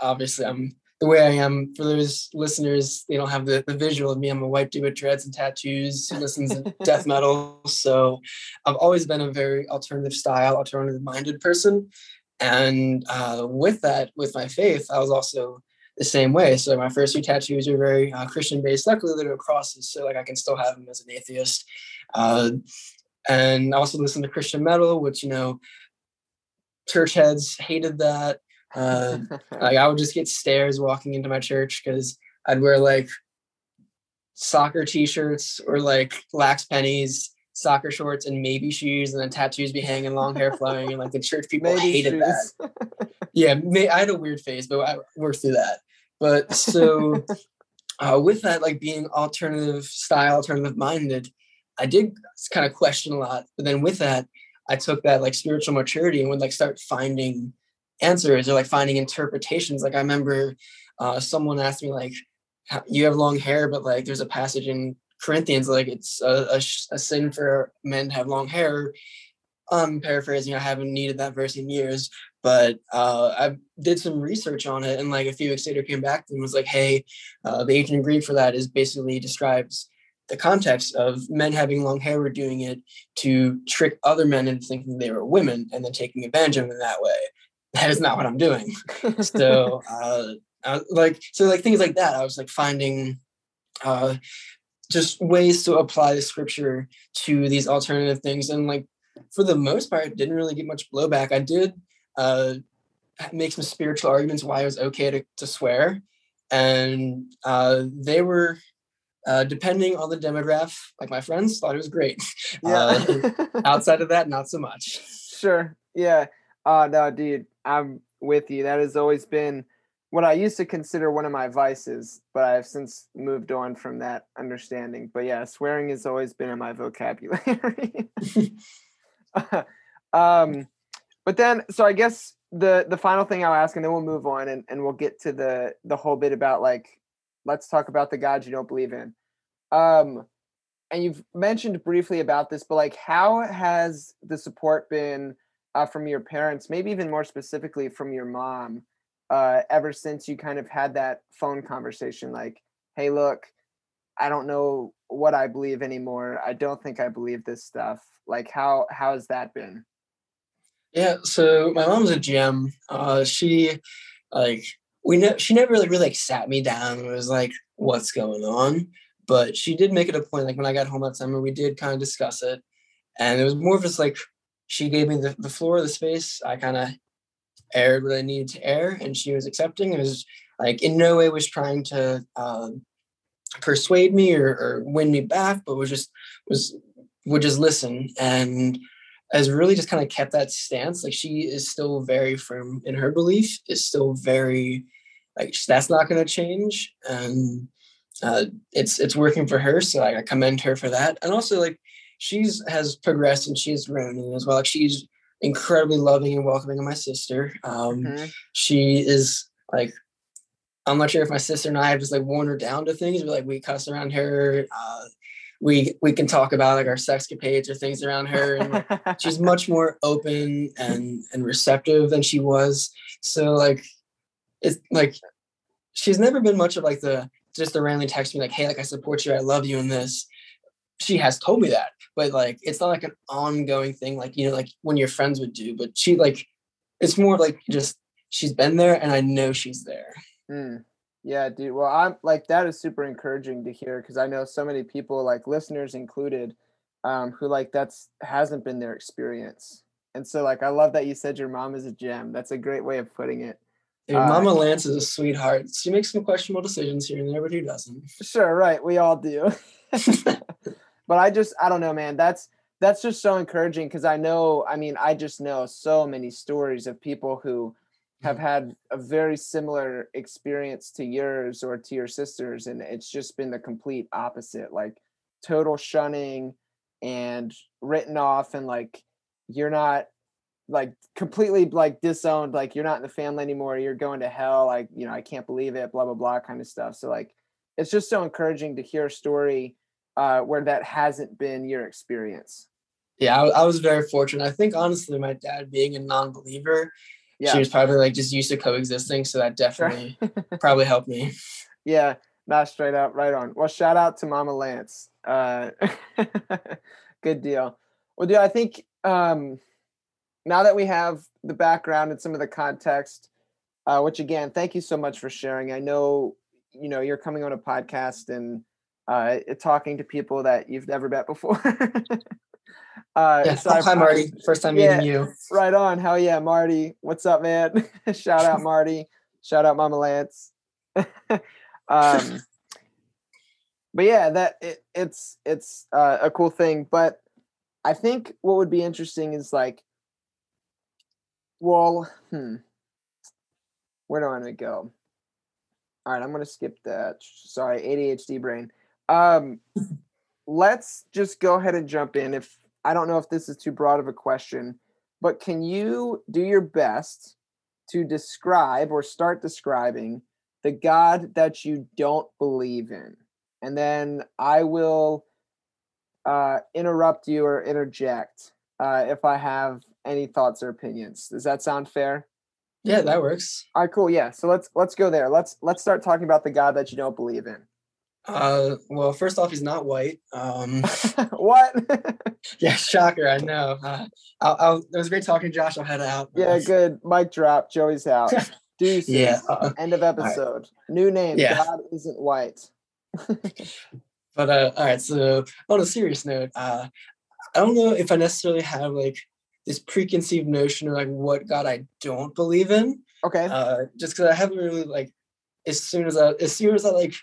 B: obviously I'm the way I am. For those listeners, they don't have the, the visual of me. I'm a white dude with dreads and tattoos who listens to death metal. So I've always been a very alternative style, alternative minded person. And uh, with that, with my faith, I was also the same way. So my first few tattoos are very uh, Christian based. Luckily, they're crosses, so like I can still have them as an atheist. Uh, and I also listen to Christian metal, which you know, church heads hated that. Uh, like I would just get stares walking into my church because I'd wear like soccer t-shirts or like lax pennies soccer shorts and maybe shoes and then tattoos be hanging long hair flowing and like the church people maybe hated shoes. that yeah may, i had a weird phase but i worked through that but so uh, with that, like being alternative style, alternative minded, I did kind of question a lot. But then with that, I took that like spiritual maturity and would like start finding answers or like finding interpretations. Like I remember uh, someone asked me like, "You have long hair, but like there's a passage in Corinthians like it's a, a, a sin for men to have long hair." I'm paraphrasing. I haven't needed that verse in years, but uh, I did some research on it, and like a few weeks later, came back and was like, "Hey, uh, the ancient Greek for that is basically describes the context of men having long hair were doing it to trick other men into thinking they were women and then taking advantage of them in that way. That is not what I'm doing. so, uh, uh, like, so like things like that, I was like finding uh, just ways to apply the scripture to these alternative things, and like for the most part, didn't really get much blowback. I did uh, make some spiritual arguments why it was okay to, to swear. And uh, they were, uh, depending on the demographic, like my friends thought it was great. Yeah. Uh, outside of that, not so much.
A: Sure. Yeah. Uh, no, dude, I'm with you. That has always been what I used to consider one of my vices, but I've since moved on from that understanding. But yeah, swearing has always been in my vocabulary. um, but then, so I guess the the final thing I'll ask, and then we'll move on, and, and we'll get to the the whole bit about like, let's talk about the gods you don't believe in. Um, and you've mentioned briefly about this, but like, how has the support been uh, from your parents? Maybe even more specifically from your mom uh, ever since you kind of had that phone conversation like hey look i don't know what i believe anymore i don't think i believe this stuff like how how has that been
B: yeah so my mom's a gm uh she like we know she never really really like sat me down and was like what's going on but she did make it a point like when i got home that summer we did kind of discuss it and it was more of just like she gave me the, the floor the space i kind of aired what I needed to air, and she was accepting. It was like in no way was trying to um, persuade me or, or win me back, but was just was would just listen and has really just kind of kept that stance. Like she is still very firm in her belief, is still very like that's not going to change, and uh, it's it's working for her. So like, I commend her for that, and also like she's has progressed and she's grown as well. Like she's incredibly loving and welcoming of my sister. Um, mm-hmm. She is like, I'm not sure if my sister and I have just like worn her down to things, but like we cuss around her. Uh, we we can talk about like our sex sexcapades or things around her, and like, she's much more open and and receptive than she was. So like, it's like she's never been much of like the just the randomly text me like, hey, like I support you, I love you in this she has told me that, but like it's not like an ongoing thing, like you know, like when your friends would do. But she like it's more like just she's been there, and I know she's there.
A: Mm. Yeah, dude. Well, I'm like that is super encouraging to hear because I know so many people, like listeners included, um, who like that's hasn't been their experience. And so, like, I love that you said your mom is a gem. That's a great way of putting it.
B: Dude, uh, Mama Lance is a sweetheart. She makes some questionable decisions here and there, but who doesn't?
A: Sure, right. We all do. but I just I don't know, man. That's that's just so encouraging because I know, I mean, I just know so many stories of people who have had a very similar experience to yours or to your sisters, and it's just been the complete opposite, like total shunning and written off, and like you're not like completely like disowned, like you're not in the family anymore, you're going to hell, like you know, I can't believe it, blah blah blah, kind of stuff. So like, it's just so encouraging to hear a story uh, where that hasn't been your experience?
B: Yeah, I, I, was very fortunate. I think honestly, my dad being a non-believer, yeah. she was probably like just used to coexisting, so that definitely probably helped me.
A: Yeah, not straight up, right on. Well, shout out to Mama Lance. Uh, good deal. Well, dude, I think um, now that we have the background and some of the context, uh, which again, thank you so much for sharing. I know you know you're coming on a podcast and uh, talking to people that you've never met before.
B: uh, yeah, so hi, Marty. First time yeah, meeting you.
A: Right on. Hell yeah, Marty. What's up, man? Shout out, Marty. Shout out, Mama Lance. um, but yeah, that it, it's it's uh, a cool thing. But I think what would be interesting is like, well, hmm, where do I want to go? All right, I'm gonna skip that. Sorry, ADHD brain. Um, let's just go ahead and jump in. If I don't know if this is too broad of a question, but can you do your best to describe or start describing the God that you don't believe in? And then I will uh, interrupt you or interject uh, if I have any thoughts or opinions. Does that sound fair?
B: Yeah, that works.
A: All right, cool. Yeah, so let's let's go there. Let's let's start talking about the God that you don't believe in.
B: Uh, well, first off, he's not white. Um,
A: what?
B: yeah, shocker. I know. Uh, I'll, I'll, it was great talking, Josh. I'll head out.
A: Yeah, good. Mic drop. Joey's out. Deuces. Yeah. Uh, End of episode. Right. New name. Yeah. God isn't white.
B: but uh, all right. So on a serious note, uh, I don't know if I necessarily have like this preconceived notion of like what God I don't believe in.
A: Okay.
B: Uh, just because I haven't really like as soon as I as soon as I like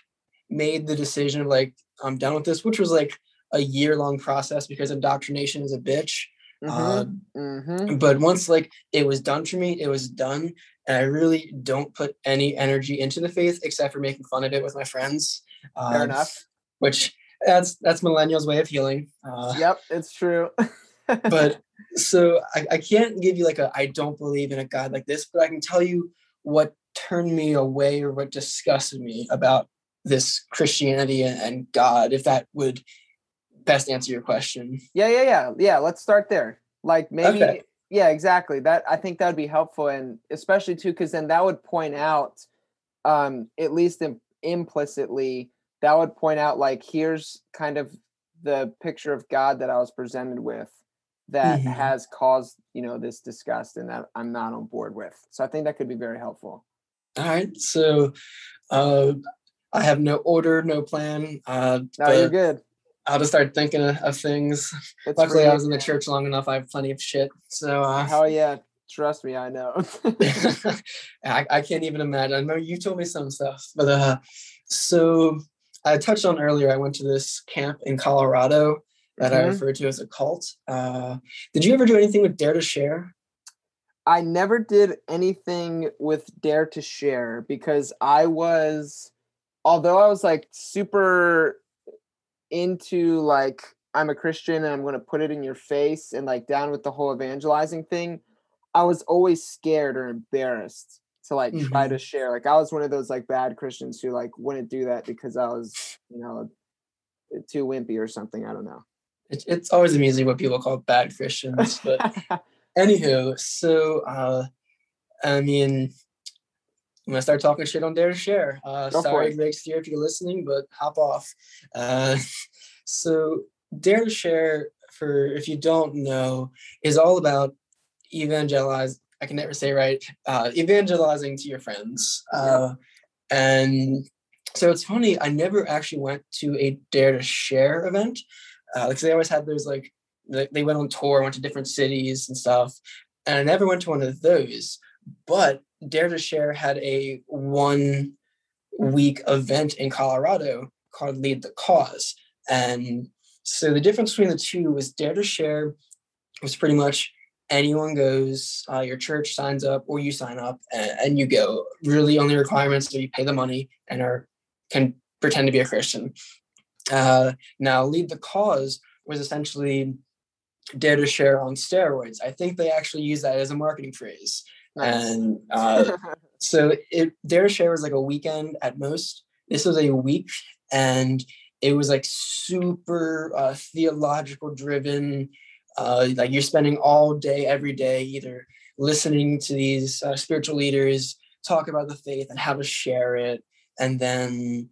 B: made the decision of like I'm done with this, which was like a year long process because indoctrination is a bitch. Mm-hmm. Uh, mm-hmm. But once like it was done for me, it was done, and I really don't put any energy into the faith except for making fun of it with my friends.
A: Fair um, enough.
B: Which that's that's millennials' way of healing.
A: Uh, yep, it's true.
B: but so I, I can't give you like a I don't believe in a God like this, but I can tell you what turned me away or what disgusted me about this Christianity and, God, if that would best answer your question.
A: Yeah, yeah, yeah. Yeah, let's start there. Like maybe okay. yeah, exactly. That I think that would be helpful and especially too cuz then that would point out um at least Im- implicitly that would point out like here's kind of the picture of God that I was presented with that mm-hmm. has caused, you know, this disgust and that I'm not on board with. So I think that could be very helpful.
B: All right. So uh I have no order, no plan. Uh,
A: no, you're good.
B: I'll just start thinking of, of things. It's Luckily, really I was in the church long enough. I have plenty of shit. So, uh,
A: hell yeah. Trust me, I know.
B: I, I can't even imagine. I know you told me some stuff, but uh, so I touched on earlier. I went to this camp in Colorado that mm-hmm. I refer to as a cult. Uh, did you ever do anything with Dare to Share?
A: I never did anything with Dare to Share because I was although I was like super into like I'm a Christian and I'm going to put it in your face and like down with the whole evangelizing thing, I was always scared or embarrassed to like mm-hmm. try to share. Like I was one of those like bad Christians who like wouldn't do that because I was, you know, too wimpy or something. I don't know.
B: It's always amusing what people call bad Christians, but anywho, so uh I mean I'm gonna start talking shit on Dare to Share. Uh, sorry, Greg Stier, if you're listening, but hop off. Uh, so Dare to Share, for if you don't know, is all about evangelize. I can never say right. Uh, evangelizing to your friends, uh, and so it's funny. I never actually went to a Dare to Share event uh, because they always had those like they went on tour, went to different cities and stuff, and I never went to one of those. But Dare to Share had a one week event in Colorado called Lead the Cause. And so the difference between the two was Dare to Share was pretty much anyone goes, uh, your church signs up or you sign up and, and you go. Really, only requirements are you pay the money and are can pretend to be a Christian. Uh, now, Lead the Cause was essentially Dare to Share on steroids. I think they actually use that as a marketing phrase. Nice. And uh, so it their share was like a weekend at most. This was a week, and it was like super uh, theological driven. Uh, like you're spending all day, every day, either listening to these uh, spiritual leaders talk about the faith and how to share it, and then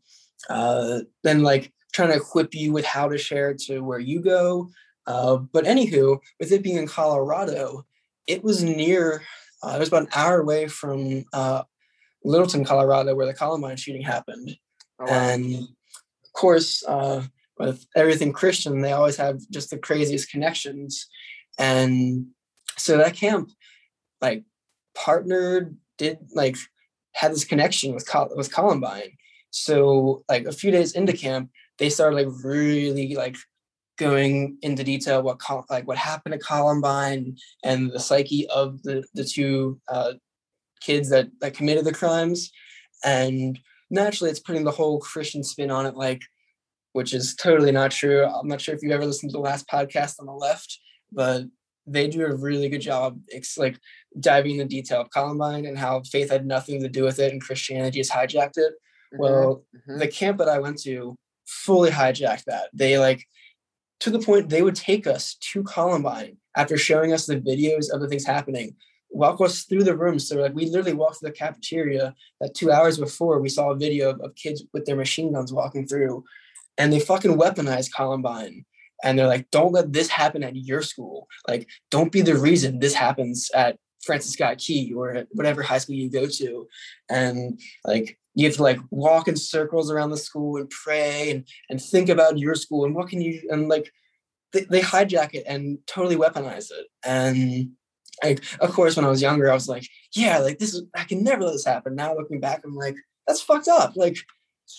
B: uh, then like trying to equip you with how to share to where you go. Uh, but anywho, with it being in Colorado, it was near uh, it was about an hour away from uh, Littleton, Colorado, where the Columbine shooting happened. Oh, wow. And of course, uh, with everything Christian, they always have just the craziest connections. And so that camp, like, partnered, did like had this connection with Col- with Columbine. So like a few days into camp, they started like really like going into detail what like what happened to Columbine and the psyche of the the two uh, kids that that committed the crimes, and naturally, it's putting the whole Christian spin on it, like which is totally not true. I'm not sure if you ever listened to the last podcast on the left, but they do a really good job. It's like diving into detail of Columbine and how faith had nothing to do with it and Christianity has hijacked it. Mm-hmm. Well, mm-hmm. the camp that I went to fully hijacked that. They like to the point they would take us to Columbine after showing us the videos of the things happening, walk us through the rooms. So like we literally walked through the cafeteria that two hours before we saw a video of, of kids with their machine guns walking through and they fucking weaponized Columbine. And they're like, don't let this happen at your school. Like, don't be the reason this happens at Francis Scott Key or whatever high school you go to. And like, you have to like walk in circles around the school and pray and, and think about your school and what can you and like they, they hijack it and totally weaponize it. And like of course when i was younger i was like yeah like this is i can never let this happen. Now looking back i'm like that's fucked up. Like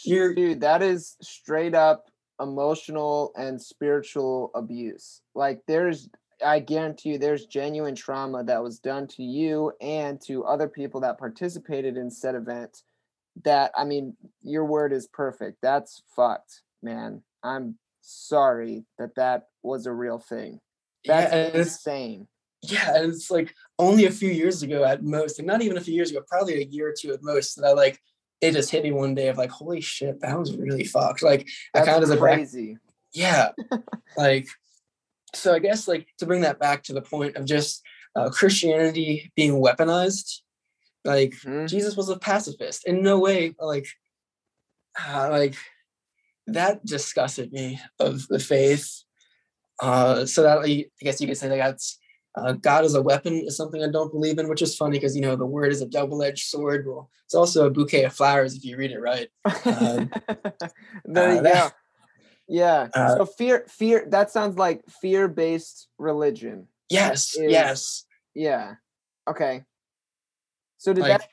A: you're dude that is straight up emotional and spiritual abuse. Like there's I guarantee you there's genuine trauma that was done to you and to other people that participated in said event that I mean your word is perfect. That's fucked, man. I'm sorry that that was a real thing. That's
B: yeah,
A: insane.
B: yeah, and it's like only a few years ago at most, and not even a few years ago, probably a year or two at most, that I like it just hit me one day of like, holy shit, that was really fucked. Like
A: That's
B: I kind of as a back,
A: crazy.
B: yeah, like so I guess like to bring that back to the point of just uh, Christianity being weaponized, like
A: Mhm.
B: Jesus was a pacifist in no way like uh, like that disgusted me of the faith. Uh, so that I guess you could say that that's uh, God as a weapon is something I don't believe in, which is funny because you know the word is a double-edged sword. Well, it's also a bouquet of flowers if you read it right. Um,
A: there
B: uh,
A: you go. Yeah.
B: Uh,
A: so fear, fear. That sounds like fear-based religion.
B: Yes,
A: Is-
B: yes.
A: Yeah. Okay. So did
B: Like-
A: that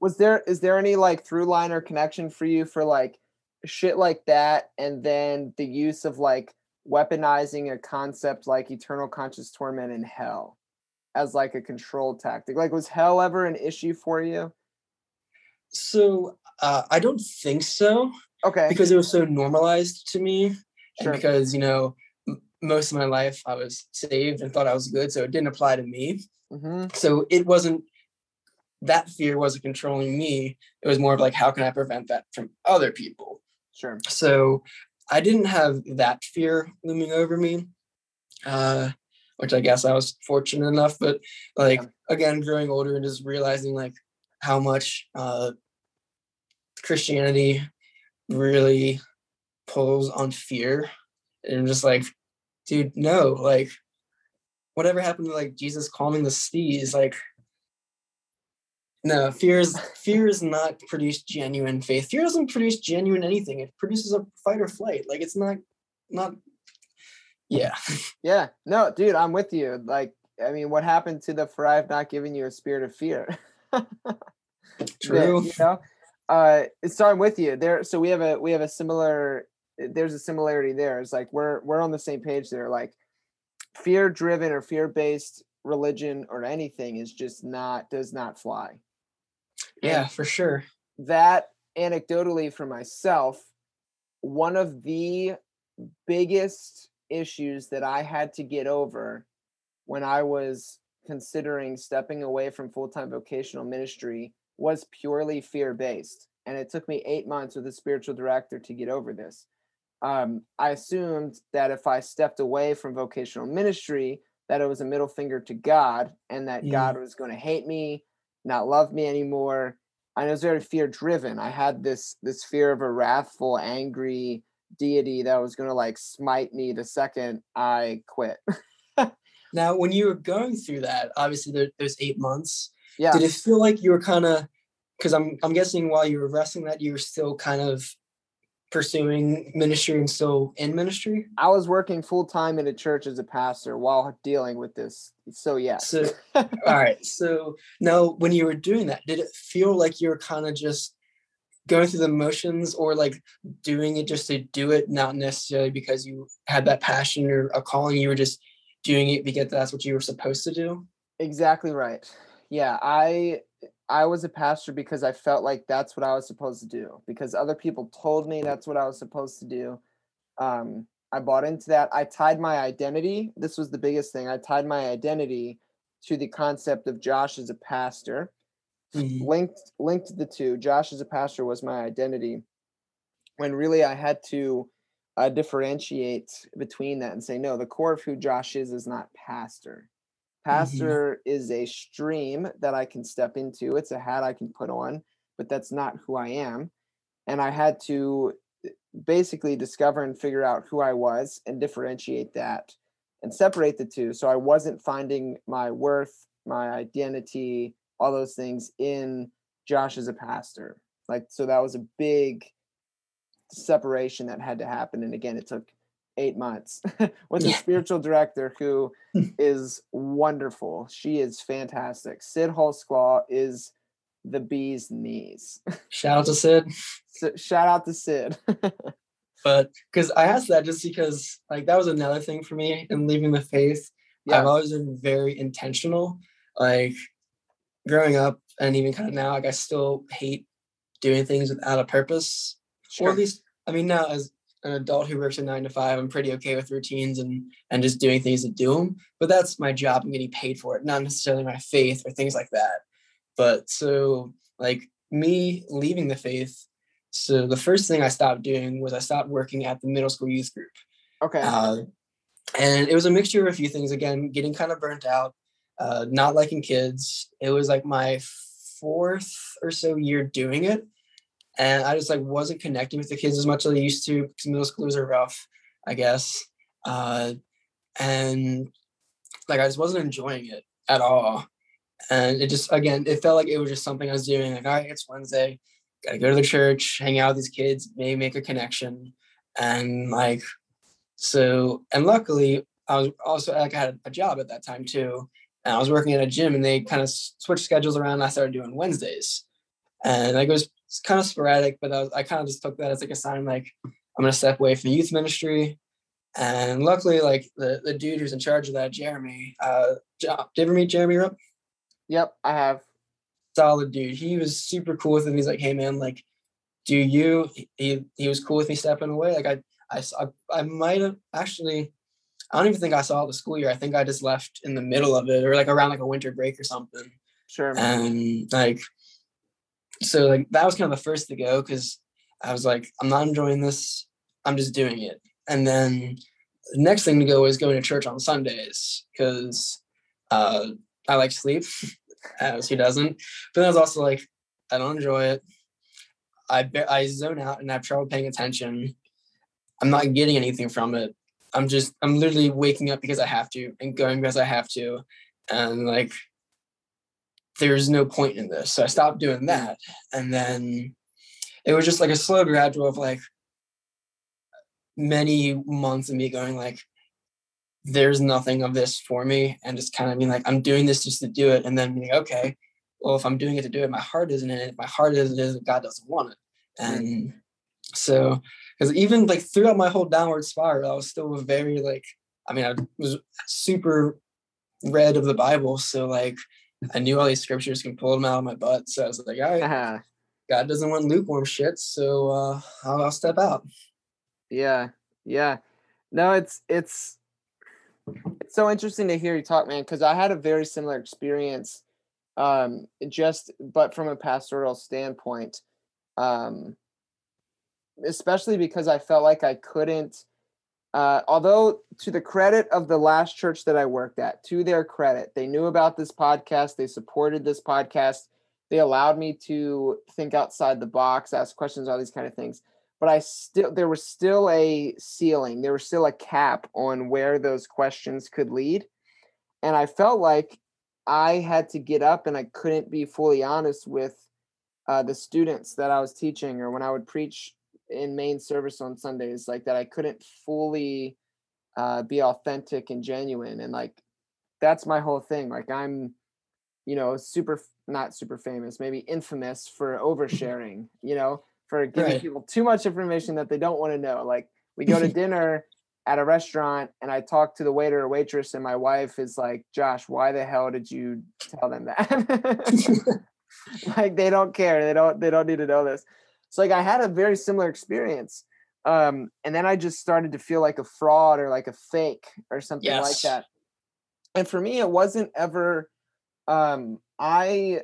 A: was there is there any like through line or connection for you for like shit like that and then the use of like weaponizing a concept like eternal conscious torment in hell as like a control tactic? Like was hell ever an issue for you?
B: So uh, I don't think so
A: Okay.
B: because it was so normalized to me,
A: Sure.
B: and because you know m- most of my life I was saved and thought I was good, so it didn't apply to me.
A: hmm
B: So it wasn't that fear wasn't controlling me. It was more of like how can I prevent that from other people.
A: Sure.
B: So I didn't have that fear looming over me, uh, which I guess I was fortunate enough. But like
A: Yeah.
B: again, growing older and just realizing like how much uh, Christianity really pulls on fear, and I'm just like, dude, no, like whatever happened to like Jesus calming the seas, like. No, fear is fear is not produce genuine faith. Fear doesn't produce genuine anything. It produces a fight or flight. Like it's not not yeah.
A: Yeah. No, dude, I'm with you. Like, I mean, what happened to the for I have not given you a spirit of fear? that,
B: True.
A: you know uh so i'm with you there so we have a we have a similar there's a similarity there it's like we're we're on the same page there like fear driven or fear based religion or anything is just not does not fly
B: Yeah, for sure.
A: that anecdotally for myself one of the biggest issues that i had to get over when i was considering stepping away from full-time vocational ministry was purely fear-based and it took me eight months with a spiritual director to get over this um, i assumed that if i stepped away from vocational ministry that it was a middle finger to god and that god was going to hate me not love me anymore. And it was very fear driven i had this this fear of a wrathful angry deity that was going to like smite me the second i quit.
B: Now, when you were going through that, obviously there, there's eight months.
A: yeah.
B: Did it feel like you were kind of because I'm I'm guessing while you were wrestling that you were still kind of pursuing ministry and still in ministry?
A: i was working full-time in a church as a pastor while dealing with this so yes
B: So all right. So now when you were doing that, did it feel like you were kind of just going through the motions or like doing it just to do it, not necessarily because you had that passion or a calling, you were just doing it because that's what you were supposed to do?
A: Exactly right. Yeah, I I was a pastor because I felt like that's what I was supposed to do because other people told me that's what I was supposed to do. Um I bought into that. I tied my identity. This was the biggest thing. I tied my identity to the concept of Josh as a pastor.
B: Mhm.
A: Linked linked the two. Josh as a pastor was my identity. When really I had to uh, differentiate between that and say no, the core of who Josh is is not pastor. Pastor is a stream that I can step into. It's a hat I can put on, but that's not who I am. And I had to eh, basically discover and figure out who I was and differentiate that and separate the two. So I wasn't finding my worth, my identity, all those things in Josh as a pastor. Like, so that was a big separation that had to happen. And again, it took eight months with a
B: Yeah.
A: spiritual director who hmm. is wonderful. She is fantastic. Cyd Holsclaw is the bee's knees.
B: Shout out to Cyd.
A: so shout out to Cyd.
B: But because I asked that just because like that was another thing for me in leaving the faith yeah. I've always been very intentional. Like growing up and even kind of now, like I still hate doing things without a purpose. Sure. Or at least, I mean, now as an adult who works a nine to five, I'm pretty okay with routines and and just doing things to do them. But that's my job. I'm getting paid for it, not necessarily my faith or things like that. But so like me leaving the faith, so the first thing I stopped doing was I stopped working at the middle school youth group.
A: Okay. Uh,
B: and it was a mixture of a few things. Again, getting kind of burnt out, uh, not liking kids. It was like my fourth or so year doing it, and I just like wasn't connecting with the kids as much as I used to because middle schoolers are rough, I guess. Uh, and like I just wasn't enjoying it at all. And it just again, it felt like it was just something I was doing. Like, all right, it's Wednesday, gotta go to the church, hang out with these kids, maybe make a connection. And like so, and luckily I was also like I had a job at that time too. And I was working at a gym and they kind of switched schedules around. I started doing Wednesdays. And like it was kind of sporadic, but I, was, I kind of just took that as like a sign like I'm gonna step away from the youth ministry. And luckily, like the, the dude who's in charge of that, Jeremy, uh, did you ever meet Jeremy Rupp?
A: Yep, I have.
B: Solid dude. He was super cool with him. He's like, hey man, like, do you? He he was cool with me stepping away. Like I I I, I might have actually. I don't even think I saw the school year. I think I just left in the middle of it, or like around like a winter break or something.
A: Sure.
B: And like so like that was kind of the first to go because I was like, I'm not enjoying this. I'm just doing it. And then the next thing to go is going to church on Sundays because uh, I like sleep, as he doesn't. But then I was also like, I don't enjoy it. I I zone out and I have trouble paying attention. I'm not getting anything from it. I'm just I'm literally waking up because I have to and going because I have to, and like there's no point in this. So I stopped doing mm. that. And then it was just like a slow gradual of like many months of me going like, there's nothing of this for me. And just kind of being like, I'm doing this just to do it. And then being okay, well, if I'm doing it to do it, my heart isn't in it. If my heart isn't in it, God doesn't want it. Mm. And so, because even like throughout my whole downward spiral, I was still very like, I mean, I was super read of the Bible. So like I knew all these scriptures can pull them out of my butt. So I was like, all right, uh-huh. God doesn't want lukewarm shit, so uh, I'll, I'll step out.
A: Yeah, yeah. No, it's it's it's so interesting to hear you talk, man, because I had a very similar experience. Um, just but from a pastoral standpoint, um, especially because I felt like I couldn't uh, although to the credit of the last church that I worked at, to their credit, they knew about this podcast, they supported this podcast, they allowed me to think outside the box, ask questions, all these kind of things. But I still, there was still a ceiling, there was still a cap on where those questions could lead, and I felt like I had to get up and I couldn't be fully honest with uh, the students that I was teaching, or when I would preach in main service on Sundays, like that I couldn't fully uh, be authentic and genuine. And like, that's my whole thing. Like I'm, you know, super, not super famous, maybe infamous for oversharing, you know, for giving right. people too much information that they don't want to know. Like we go to dinner at a restaurant and I talk to the waiter or waitress and my wife is like, Josh, why the hell did you tell them that? like they don't care. They don't, they don't need to know this. So like I had a very similar experience. Um, and then I just started to feel like a fraud or like a fake or something yes. like that. And for me, it wasn't ever um I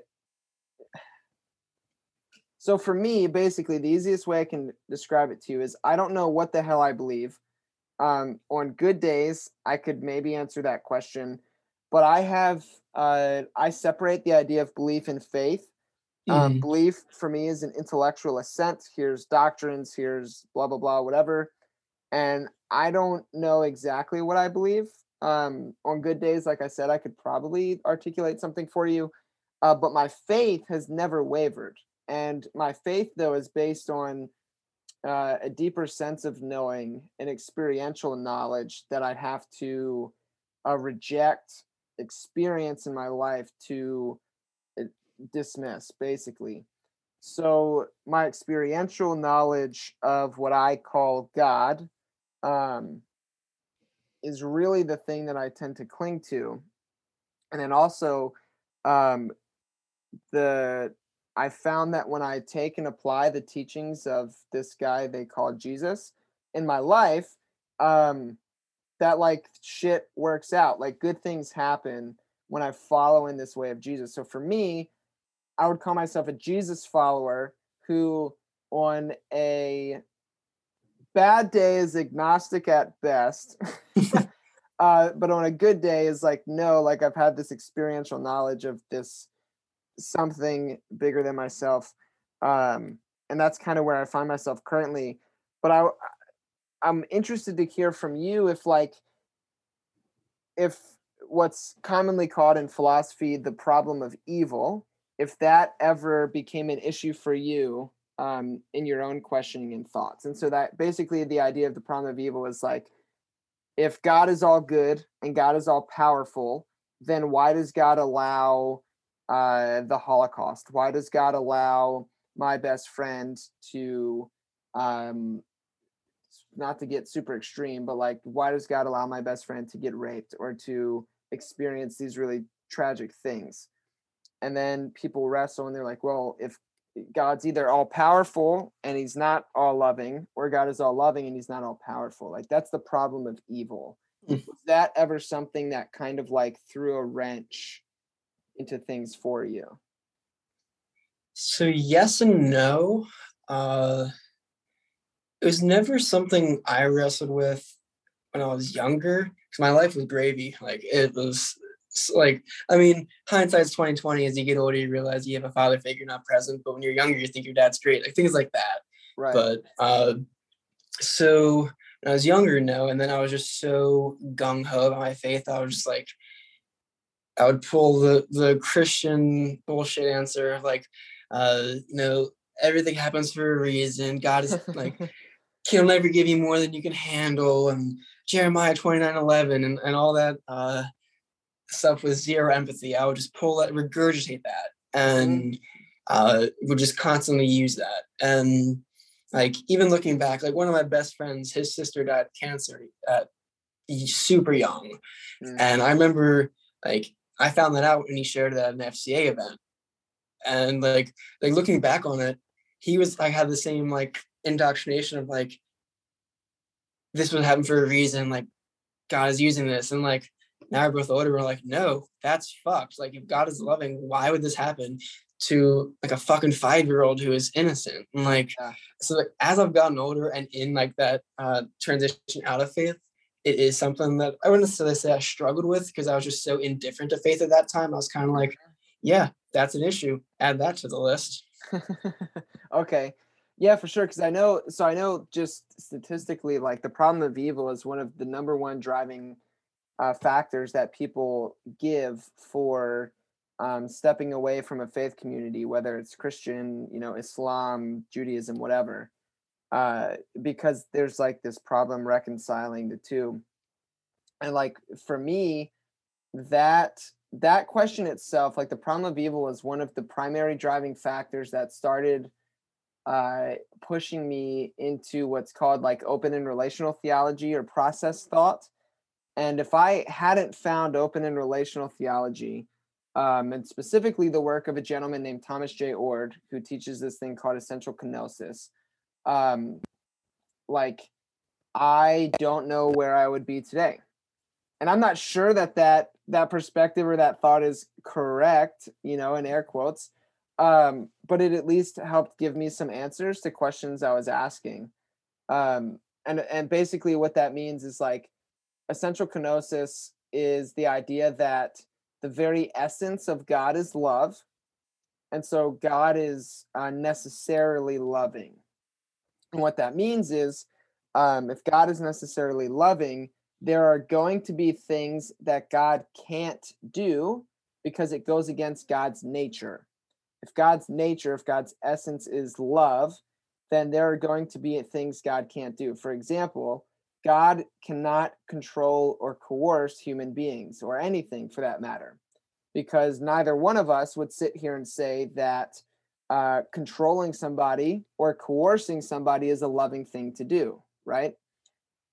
A: so for me, basically the easiest way I can describe it to you is I don't know what the hell I believe. Um, on good days, I could maybe answer that question, but I have uh, I separate the idea of belief and faith um, mm-hmm. belief for me is an intellectual assent. Here's doctrines, here's blah, blah, blah, whatever. And I don't know exactly what I believe. Um, on good days, like I said, I could probably articulate something for you. Uh, but my faith has never wavered. And my faith, though, is based on uh, a deeper sense of knowing and experiential knowledge that I'd have to uh, reject experience in my life to dismiss basically so my experiential knowledge of what i call god um is really the thing that I tend to cling to. And then also um the I found that when I take and apply the teachings of this guy they call Jesus in my life, um that like shit works out. Like good things happen when I follow in this way of Jesus. So for me, I would call myself a Jesus follower who on a bad day is agnostic at best. uh, but on a good day is like, no, like I've had this experiential knowledge of this something bigger than myself. Um, and that's kind of where I find myself currently. But I I'm interested to hear from you if like if what's commonly called in philosophy the problem of evil, if that ever became an issue for you um, in your own questioning and thoughts. And so that basically the idea of the problem of evil is like, if God is all good and God is all powerful, then why does God allow uh, the Holocaust? Why does God allow my best friend to, um, not to get super extreme, but like, why does God allow my best friend to get raped or to experience these really tragic things? And then people wrestle and they're like, well, if God's either all powerful and he's not all loving, or God is all loving and he's not all powerful. Like that's the problem of evil. Was that ever something that kind of like threw a wrench into things for you?
B: So yes and no. Uh it was never something I wrestled with when I was younger because my life was gravy. Like it was like I mean, hindsight's twenty twenty. As you get older, you realize you have a father figure not present, but when you're younger, you think your dad's great, like things like that. Right. But uh, so when I was younger, no, and then I was just so gung ho about my faith. I was just like, I would pull the the Christian bullshit answer, like, uh, you know, everything happens for a reason. God is like, he'll never give you more than you can handle, and Jeremiah twenty nine eleven, and and all that. Uh, stuff with zero empathy. I would just pull that, regurgitate that, and uh, would just constantly use that. And like even looking back, like one of my best friends, his sister died of cancer at super young, mm. and I remember like I found that out when he shared that at an FCA event, and like like looking back on it, he was like had the same like indoctrination of like this would happen for a reason, like God is using this, and like now we're both older. We're like, no, that's fucked. Like, if God is loving, why would this happen to like a fucking five year old who is innocent? And like, so like, as I've gotten older and in like that uh, transition out of faith, it is something that I wouldn't necessarily say I struggled with because I was just so indifferent to faith at that time. I was kind of like, yeah, that's an issue. Add that to the list.
A: okay. Yeah, for sure. Because I know, so I know just statistically, like the problem of evil is one of the number one driving uh, factors that people give for um, stepping away from a faith community, whether it's Christian, you know, Islam, Judaism, whatever, uh, because there's like this problem reconciling the two. And like for me, that that question itself, like the problem of evil, is one of the primary driving factors that started uh, pushing me into what's called like open and relational theology or process thought and if I hadn't found open and relational theology, um, and specifically the work of a gentleman named Thomas J. Oord, who teaches this thing called essential kenosis, um, like I don't know where I would be today. And I'm not sure that that that perspective or that thought is correct, you know, in air quotes. Um, but it at least helped give me some answers to questions I was asking. Um, and and basically what that means is like essential kenosis is the idea that the very essence of God is love. And so God is uh, necessarily loving. And what that means is um, if God is necessarily loving, there are going to be things that God can't do because it goes against God's nature. If God's nature, if God's essence is love, then there are going to be things God can't do. For example, God cannot control or coerce human beings or anything for that matter, because neither one of us would sit here and say that uh, controlling somebody or coercing somebody is a loving thing to do, right?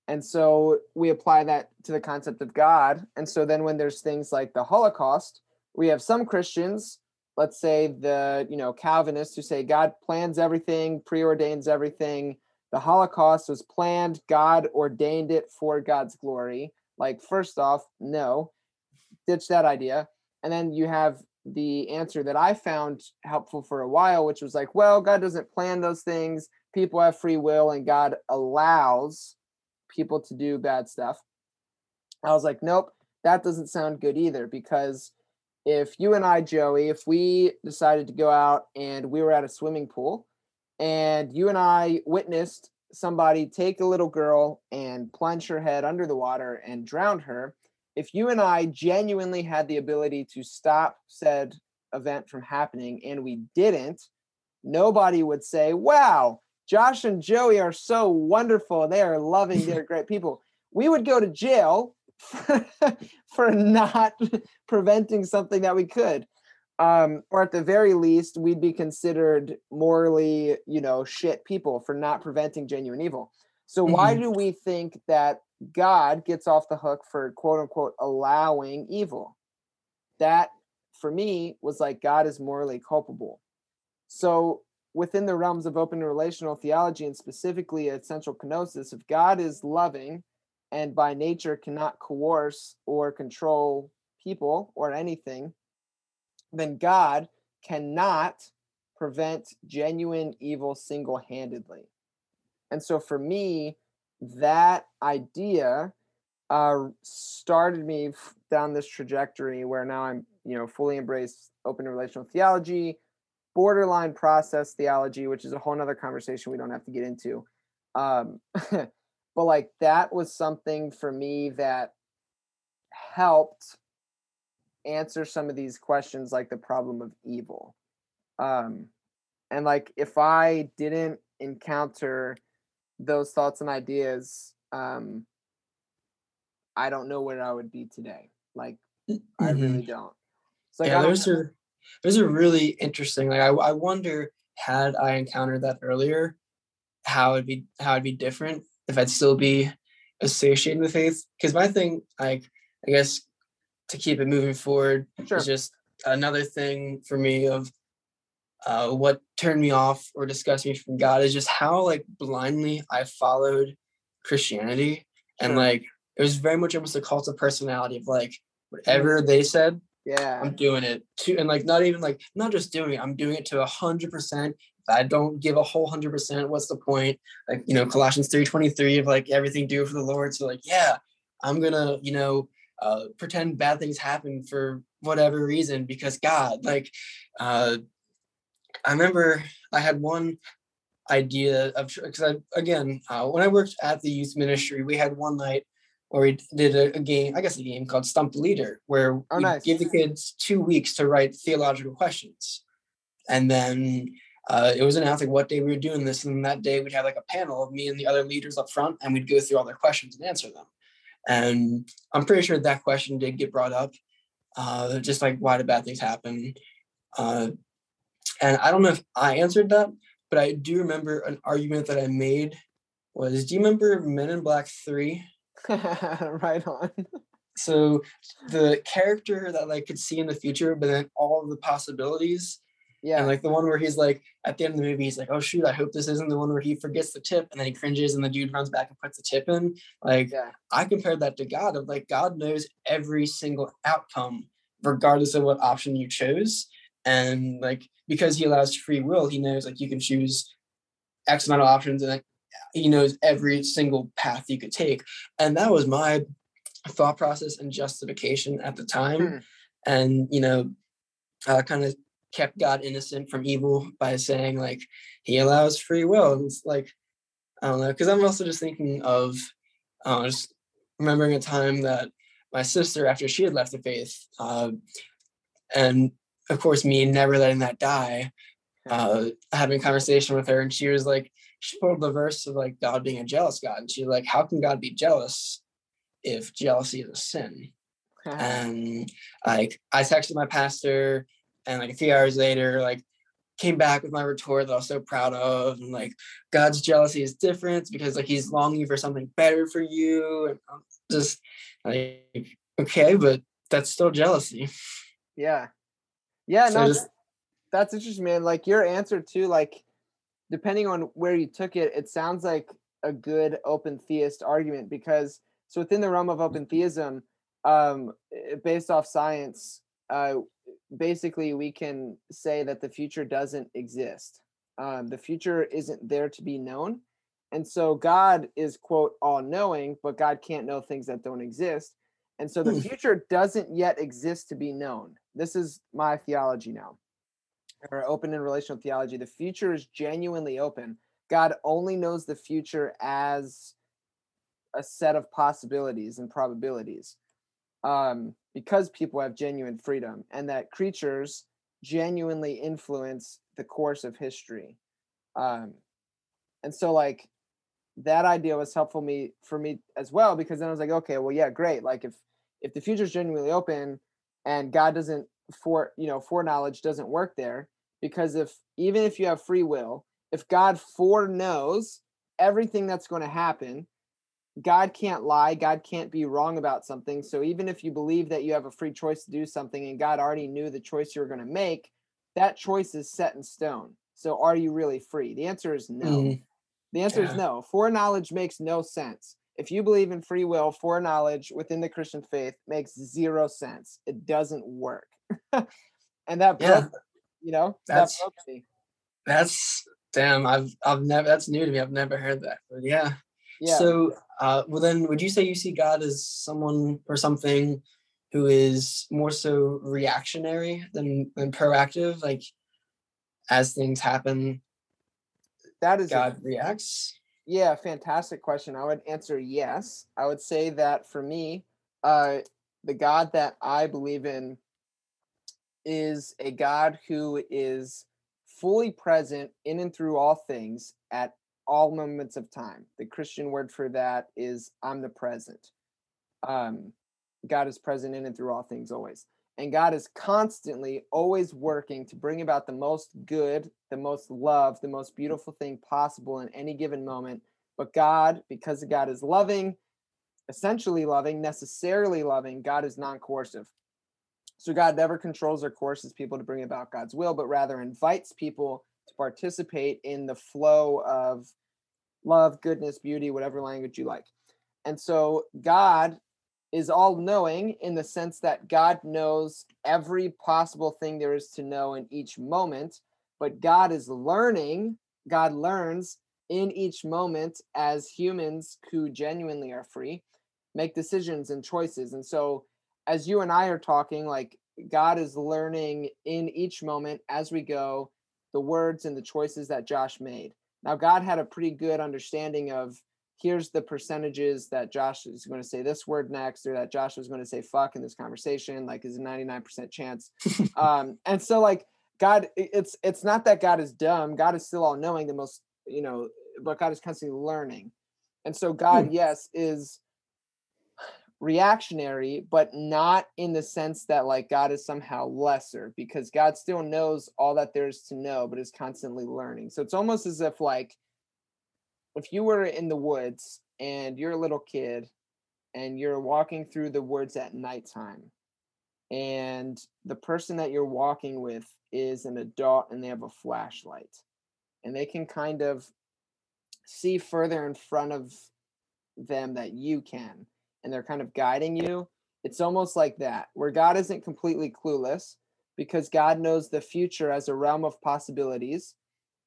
A: And so we apply that to the concept of God. And so then when there's things like the Holocaust, we have some Christians, let's say the, you know, Calvinists who say God plans everything, preordains everything. The Holocaust was planned, God ordained it for God's glory. Like first off, no. Ditch that idea. And then you have the answer that I found helpful for a while, which was like, well, God doesn't plan those things. People have free will and God allows people to do bad stuff. I was like, nope, that doesn't sound good either because if you and I, Joey, if we decided to go out and we were at a swimming pool and you and I witnessed somebody take a little girl and plunge her head under the water and drown her, if you and I genuinely had the ability to stop said event from happening and we didn't, nobody would say, wow, Josh and Joey are so wonderful. They are loving, they're great people. We would go to jail for, for not preventing something that we could. Um, or at the very least, we'd be considered morally, you know, shit people for not preventing genuine evil. So why mm-hmm. do we think that God gets off the hook for quote unquote allowing evil? That for me was like God is morally culpable. So within the realms of open relational theology and specifically essential kenosis, if God is loving and by nature cannot coerce or control people or anything, then God cannot prevent genuine evil single handedly. And so for me, that idea uh, started me down this trajectory where now I'm, you know, fully embrace open relational theology, borderline process theology, which is a whole nother conversation we don't have to get into. Um, but like that was something for me that helped answer some of these questions, like the problem of evil. Um, and like if I didn't encounter those thoughts and ideas, um, I don't know where I would be today. Like mm-hmm. I really don't.
B: So like, yeah, those are those are really interesting. Like I, I wonder had I encountered that earlier, how it'd be how it'd be different if I'd still be associated with faith. Because my thing, like I guess to keep it moving forward. Sure. is just another thing for me of uh, what turned me off or disgusted me from God is just how like blindly I followed Christianity. And sure. like it was very much almost a cult of personality of like whatever they said
A: yeah.
B: I'm doing it to and like not even like not just doing it i'm doing it to a hundred percent. If i don't give a whole hundred percent what's the point? Like you know colossians 3.23 of like everything do for the lord. So like yeah i'm gonna you know uh pretend bad things happen for whatever reason because god like uh i remember i had one idea of because i again uh, when i worked at the youth ministry we had one night or we did a, a, game, I guess a game called Stump the Leader, where oh, we nice. give the kids two weeks to write theological questions. And then uh, it was announced like what day we were doing this. And that day we'd have like a panel of me and the other leaders up front, and we'd go through all their questions and answer them. And I'm pretty sure that question did get brought up, uh, just like why do bad things happen? Uh, and I don't know if I answered that, but I do remember an argument that I made was, do you remember Men in Black 3?
A: right on.
B: So the character that like could see in the future, but then all of the possibilities. Yeah. And like the one where he's like at the end of the movie, he's like, "Oh shoot, I hope this isn't the one where he forgets the tip," and then he cringes, and the dude runs back and puts the tip in. Like, yeah. I compared that to God. Of like, God knows every single outcome, regardless of what option you chose, and like because He allows free will, He knows like you can choose X amount of options, and like he knows every single path you could take and that was my thought process and justification at the time hmm. and you know uh, kind of kept god innocent from evil by saying like he allows free will and it's like i don't know because i'm also just thinking of uh, just remembering a time that my sister after she had left the faith uh, and of course me never letting that die uh, having a conversation with her and she was like she pulled the verse of like God being a jealous God, and she's like, how can God be jealous if jealousy is a sin? and like I texted my pastor, and like a few hours later, like came back with my retort that I was so proud of, and like God's jealousy is different because like He's longing for something better for you, and I'm just like okay, but that's still jealousy.
A: Yeah, yeah,
B: So
A: no,
B: just-
A: that's interesting, man. Like your answer too, like depending on where you took it, it sounds like a good open theist argument because so within the realm of open theism, um, based off science, uh, basically we can say that the future doesn't exist. Um, the future isn't there to be known, and so God is quote all knowing, but God can't know things that don't exist. And so the
B: Hmm.
A: future doesn't yet exist to be known. This is my theology now or open and relational theology, the future is genuinely open. God only knows the future as a set of possibilities and probabilities um, because people have genuine freedom and that creatures genuinely influence the course of history. Um, and so, like, that idea was helpful me for me as well because then I was like, okay, well, yeah, great. Like, if if the future is genuinely open and God doesn't for you know foreknowledge doesn't work there because if even if you have free will if god foreknows everything that's going to happen god can't lie god can't be wrong about something so even if you believe that you have a free choice to do something and god already knew the choice you were going to make that choice is set in stone so are you really free the answer is no
B: Mm,
A: the answer is no. Foreknowledge makes no sense. If you believe in free will, foreknowledge within the Christian faith makes zero sense. It doesn't work. and that
B: Yeah,
A: broke, you know,
B: that's-
A: that broke me.
B: that's damn. I've I've never that's new to me. I've never heard that. But yeah.
A: Yeah.
B: So, uh, well, then, would you say you see God as someone or something who is more so reactionary than than proactive? Like, as things happen,
A: that is a-
B: God reacts.
A: Yeah, fantastic question. I would answer yes. I would say that for me, uh, the God that I believe in is a God who is fully present in and through all things at all moments of time. The Christian word for that is omnipresent. Um, God is present in and through all things always. And God is constantly always working to bring about the most good, the most love, the most beautiful thing possible in any given moment. But God, because God is loving, essentially loving, necessarily loving, God is non coercive. So God never controls or coerces people to bring about God's will, but rather invites people participate in the flow of love, goodness, beauty, whatever language you like. And so God is all knowing in the sense that God knows every possible thing there is to know in each moment, but God is learning, God learns in each moment as humans who genuinely are free make decisions and choices. And so as you and I are talking, like God is learning in each moment as we go the words and the choices that Josh made. Now, God had a pretty good understanding of here's the percentages that Josh is going to say this word next, or that Josh was going to say fuck in this conversation, like is a 99% chance. um, and so like God, it's it's not that God is dumb. God is still all knowing, the most, you know, but God is constantly learning. And so God, yes, is reactionary, but not in the sense that like God is somehow lesser, because God still knows all that there is to know, but is constantly learning. So it's almost as if like if you were in the woods and you're a little kid and you're walking through the woods at nighttime and the person that you're walking with is an adult and they have a flashlight and they can kind of see further in front of them that you can and they're kind of guiding you it's almost like that where god isn't completely clueless because god knows the future as a realm of possibilities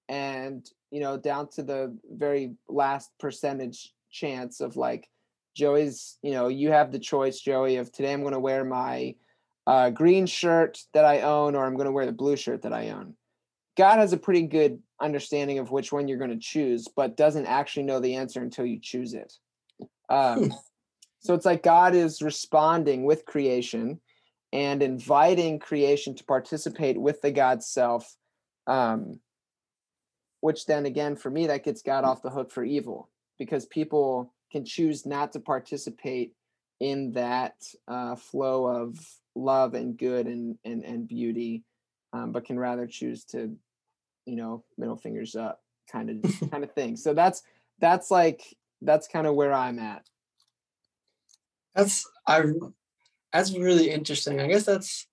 A: and you know down to the very last percentage chance of like joey's you know you have the choice joey of today i'm going to wear my uh, green shirt that i own or i'm going to wear the blue shirt that i own. God has a pretty good understanding of which one you're going to choose but doesn't actually know the answer until you choose it. Um, so it's like god is responding with creation and inviting creation to participate with the god self um, which then again for me that gets god off the hook for evil because people can choose not to participate in that uh, flow of love and good and and, and beauty um, but can rather choose to you know, middle fingers up kind of kind of thing. So that's that's like that's kind of where I'm at.
B: That's I that's really interesting. I guess that's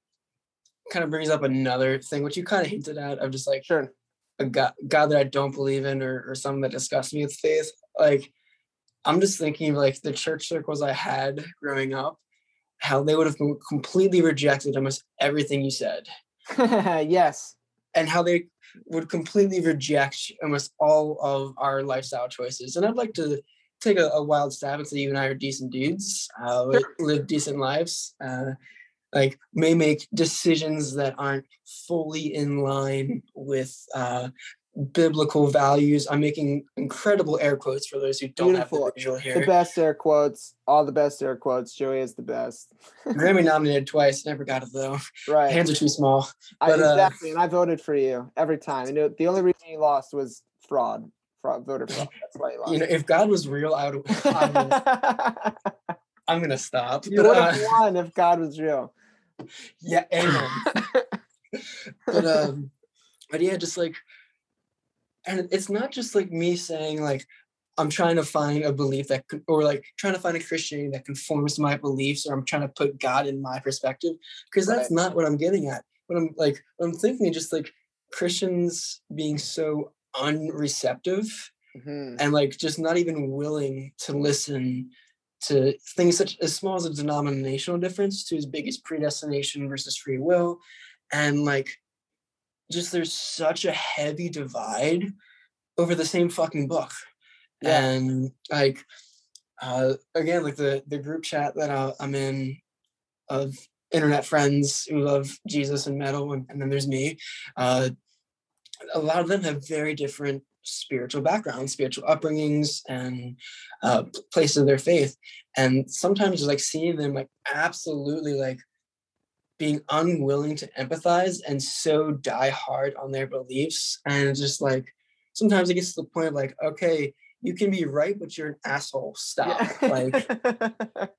B: kind of brings up another thing, which you kind of hinted at of just like
A: Sure.
B: a God, God that I don't believe in or, or something that disgusts me with faith. Like, I'm just thinking of like the church circles I had growing up, how they would have completely rejected almost everything you said,
A: yes.
B: and how they would completely reject almost all of our lifestyle choices. And I'd like to take a, a wild stab and say you and I are decent dudes, uh, we live decent lives. Uh, like may make decisions that aren't fully in line with uh, biblical values. I'm making incredible air quotes for those who don't have
A: Beautiful.
B: the visual
A: The best air quotes, all the best air quotes. Joey is the best.
B: Grammy nominated twice, never got it though.
A: right.
B: Hands are too small.
A: I,
B: but, uh,
A: exactly. and I voted for you every time. Know, the only reason you lost was fraud. Fraud voter fraud. That's why you lost.
B: You know, if God was real, I would. I would I'm gonna stop.
A: you would
B: uh,
A: won if God was real.
B: yeah, amen. but um but yeah just like and it's not just like me saying like i'm trying to find a belief that or like trying to find a christianity that conforms to my beliefs or i'm trying to put god in my perspective because that's
A: Right.
B: not what i'm getting at what i'm like what i'm thinking just like christians being so unreceptive
A: Mhm.
B: and like just not even willing to listen to things such as small as a denominational difference to as big as predestination versus free will and like just there's such a heavy divide over the same fucking book
A: Yeah.
B: and like uh again like the the group chat that uh, i'm in of internet friends who love jesus and metal and, and then there's me uh a lot of them have very different spiritual backgrounds, spiritual upbringings, and uh, p- places of their faith. And sometimes like seeing them like absolutely like being unwilling to empathize and so die hard on their beliefs. And just like sometimes it gets to the point of like, okay, you can be right, but you're an asshole. Stop.
A: Yeah.
B: Like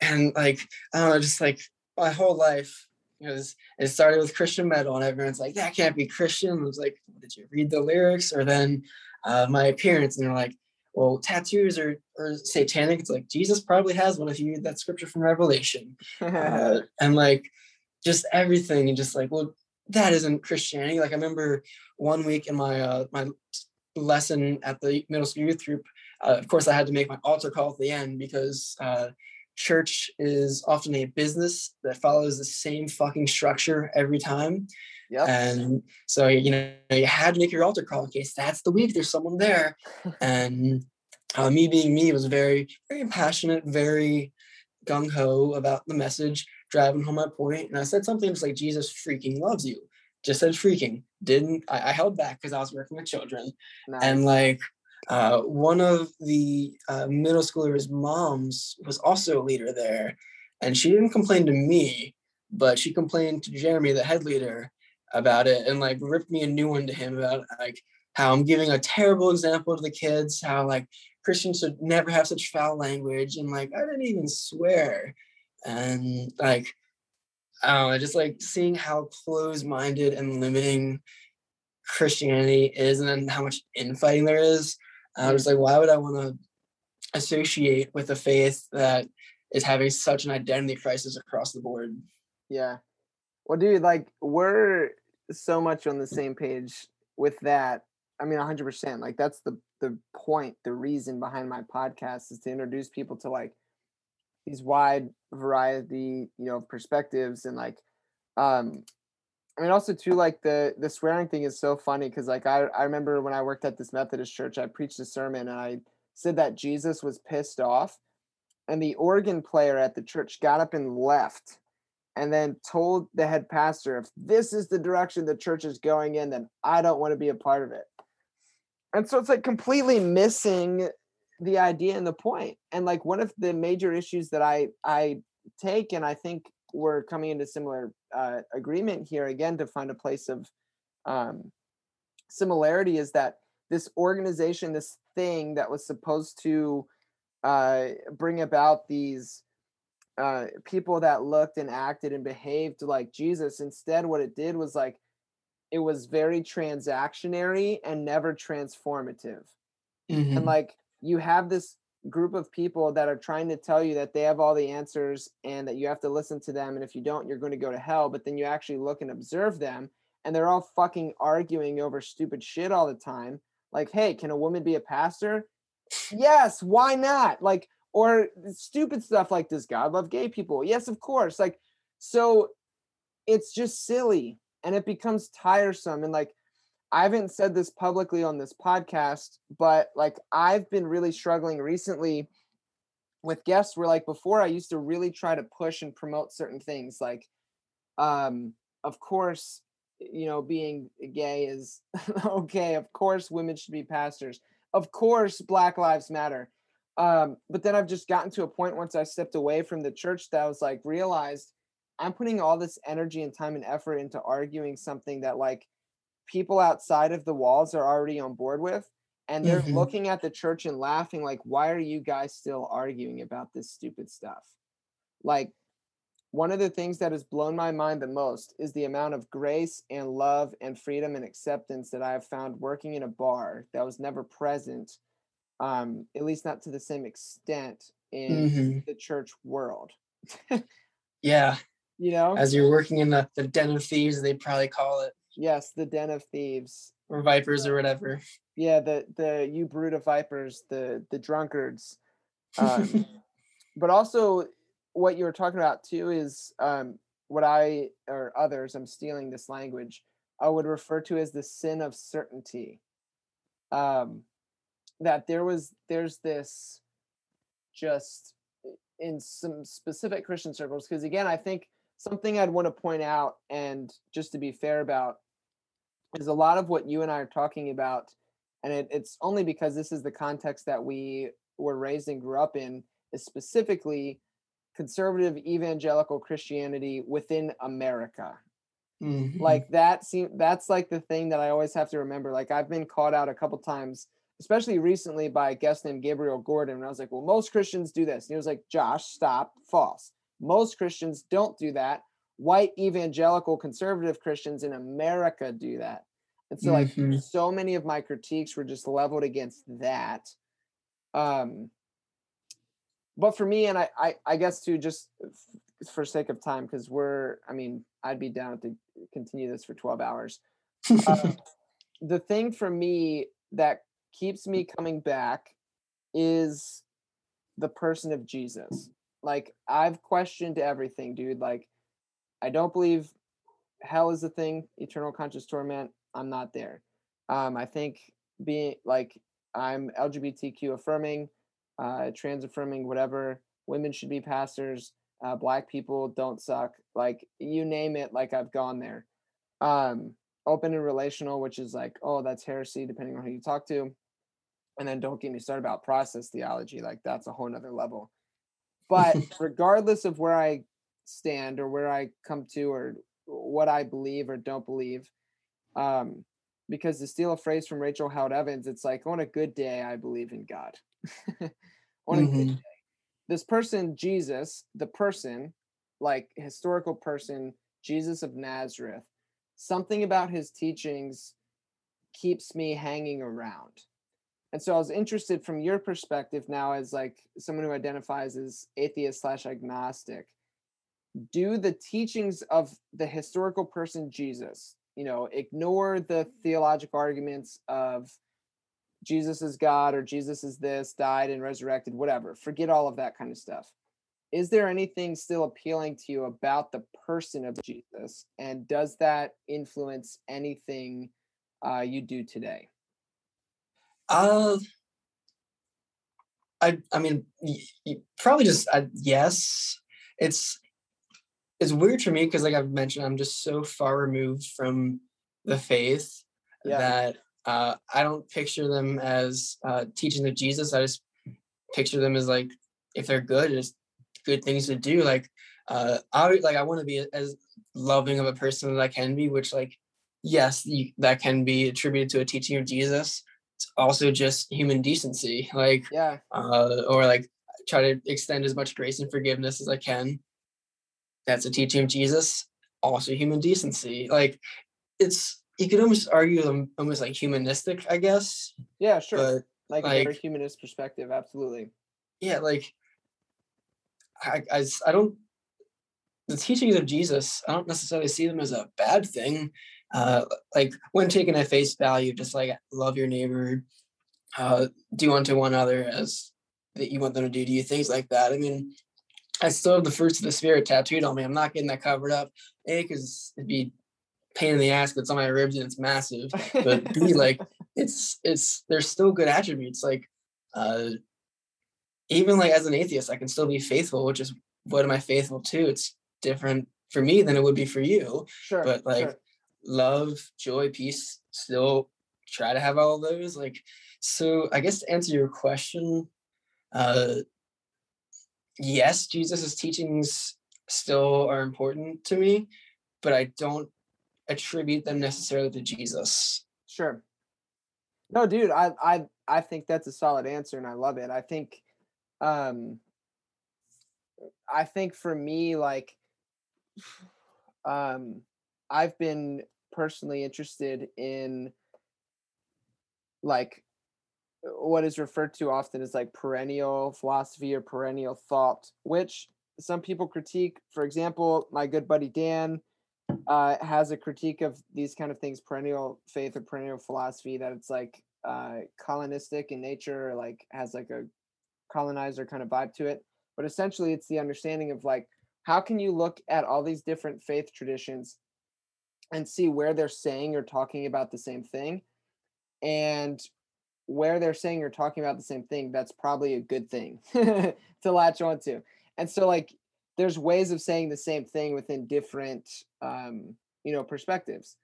B: and like I don't know, just like my whole life because it started with Christian metal, and everyone's like, "That can't be Christian." I was like, "Did you read the lyrics?" Or then uh, my appearance, and they're like, "Well, tattoos are, are satanic." It's like Jesus probably has one if you read that scripture from Revelation, uh, and like just everything, and just like, well, that isn't Christianity. Like I remember one week in my uh, my lesson at the middle school youth group. Uh, of course, I had to make my altar call at the end because uh, church is often a business that follows the same fucking structure every time.
A: yep.
B: And so, you know, you had to make your altar call in case that's the week there's someone there. and uh, me being me was very, very passionate, very gung ho about the message, driving home my point. And I said something just like, Jesus freaking loves you. Just said freaking. Didn't, I, I held back because I was working with children
A: Nice.
B: and like uh, one of the uh, middle schoolers' moms was also a leader there, and she didn't complain to me, but she complained to Jeremy, the head leader, about it, and like ripped me a new one to him about like how I'm giving a terrible example to the kids, how like Christians should never have such foul language, and like I didn't even swear, and like I don't know, just like seeing how close-minded and limiting Christianity is and then how much infighting there is. I was like, why would I want to associate with a faith that is having such an identity crisis across the board?
A: Yeah. Well, dude, like we're so much on the same page with that. I mean, 100%. Like that's the the point, the reason behind my podcast is to introduce people to like these wide variety, you know, perspectives and like um I mean also too like the the swearing thing is so funny cuz like I I remember when I worked at this Methodist church, I preached a sermon and I said that Jesus was pissed off and the organ player at the church got up and left and then told the head pastor if this is the direction the church is going in then i don't want to be a part of it. And so it's like completely missing the idea and the point. And like one of the major issues that i i take and i think we're coming into similar uh, agreement here again to find a place of um, similarity is that this organization this thing that was supposed to uh, bring about these uh, people that looked and acted and behaved like Jesus. Instead, what it did was like it was very transactionary and never transformative.
B: Mhm.
A: And like you have this group of people that are trying to tell you that they have all the answers and that you have to listen to them and if you don't you're going to go to hell, but then you actually look and observe them and they're all fucking arguing over stupid shit all the time. Like, "Hey, can a woman be a pastor?" Yes, why not? Like or stupid stuff like does God love gay people? Yes, of course. Like so it's just silly and it becomes tiresome and like I haven't said this publicly on this podcast, but like I've been really struggling recently with guests where like before I used to really try to push and promote certain things like um of course you know being gay is okay of course women should be pastors of course black lives matter um but then I've just gotten to a point once I stepped away from the church that I was like realized I'm putting all this energy and time and effort into arguing something that like people outside of the walls are already on board with and they're
B: Mhm.
A: looking at the church and laughing like why are you guys still arguing about this stupid stuff like one of the things that has blown my mind the most is the amount of grace and love and freedom and acceptance that i have found working in a bar that was never present um at least not to the same extent in
B: Mhm.
A: the church world
B: Yeah.
A: you know
B: As you're working in the, the den of thieves, they probably call it,
A: yes the den of thieves.
B: Or vipers or whatever.
A: yeah the the you brood of vipers the the drunkards. Um, but also what you were talking about too is um, what i or others i'm stealing this language i would refer to as the sin of certainty. Um, that there was there's this just in some specific christian circles because again i think something i'd want to point out and just to be fair about is a lot of what you and i are talking about and it, it's only because this is the context that we were raised and grew up in is specifically conservative evangelical christianity within america
B: Mhm.
A: like that seem that's like the thing that i always have to remember like i've been called out a couple times especially recently by a guest named gabriel gordon and i was like well most christians do this and he was like josh stop false most christians don't do that. White evangelical conservative christians in america do that. And so like
B: Mhm.
A: so many of my critiques were just leveled against that. Um but for me and i i, I guess to just f- for sake of time because we're i mean i'd be down to continue this for 12 hours. Uh, the thing for me that keeps me coming back is the person of jesus like i've questioned everything dude like i don't believe hell is a thing eternal conscious torment i'm not there. Um i think being like i'm lgbtq affirming uh trans affirming whatever women should be pastors uh black people don't suck like you name it like i've gone there. Um open and relational which is like oh that's heresy depending on who you talk to and then don't get me started about process theology like that's a whole nother level but regardless of where i stand or where i come to or what i believe or don't believe um because to steal a phrase from rachel held evans it's like on a good day i believe in god. On a good
B: Mhm.
A: day. This person jesus the person like historical person jesus of nazareth something about his teachings keeps me hanging around and so i was interested from your perspective now as like someone who identifies as atheist slash agnostic do the teachings of the historical person jesus you know ignore the theological arguments of jesus is god or jesus is this died and resurrected whatever forget all of that kind of stuff. Is there anything still appealing to you about the person of jesus and does that influence anything uh, you do today
B: Uh, I I mean, y- y- probably just uh, yes. It's it's weird for me because, like I've mentioned, I'm just so far removed from the faith
A: Yeah.
B: that uh, I don't picture them as uh, teaching of Jesus. I just picture them as like if they're good, just good things to do. Like uh, I like I want to be as loving of a person as I can be, which like yes, you, that can be attributed to a teaching of Jesus. It's also just human decency, like
A: yeah
B: uh, or like try to extend as much grace and forgiveness as I can. That's a teaching of Jesus. Also, human decency. Like it's you could almost argue them almost like humanistic, I guess.
A: Yeah, sure.
B: But
A: like, a very humanist perspective, absolutely.
B: yeah, like I, I don't the teachings of Jesus, I don't necessarily see them as a bad thing. Uh, like when taken at face value, just like love your neighbor, uh, do unto one other as that you want them to do to you, things like that. I mean, I still have the fruits of the spirit tattooed on me. I'm not getting that covered up. A, because it'd be pain in the ass, but it's on my ribs and it's massive. But B, like it's it's there's still good attributes. Like uh even like as an atheist, I can still be faithful, which is what am I faithful to? It's different for me than it would be for you.
A: Sure.
B: But like
A: sure.
B: Love, joy, peace, still try to have all those. Like so I guess to answer your question, uh yes, Jesus's teachings still are important to me, but I don't attribute them necessarily to Jesus.
A: Sure. No, dude, I I I think that's a solid answer and I love it. I think um I think for me like um I've been personally interested in like what is referred to often as like perennial philosophy or perennial thought, which some people critique. For example, my good buddy Dan uh, has a critique of these kind of things, perennial faith or perennial philosophy, that it's like uh, colonistic in nature, or like has like a colonizer kind of vibe to it. But essentially, it's the understanding of like, how can you look at all these different faith traditions and see where they're saying or talking about the same thing? And where they're saying or talking about the same thing, that's probably a good thing to latch onto. And so, like, there's ways of saying the same thing within different, um, you know, perspectives.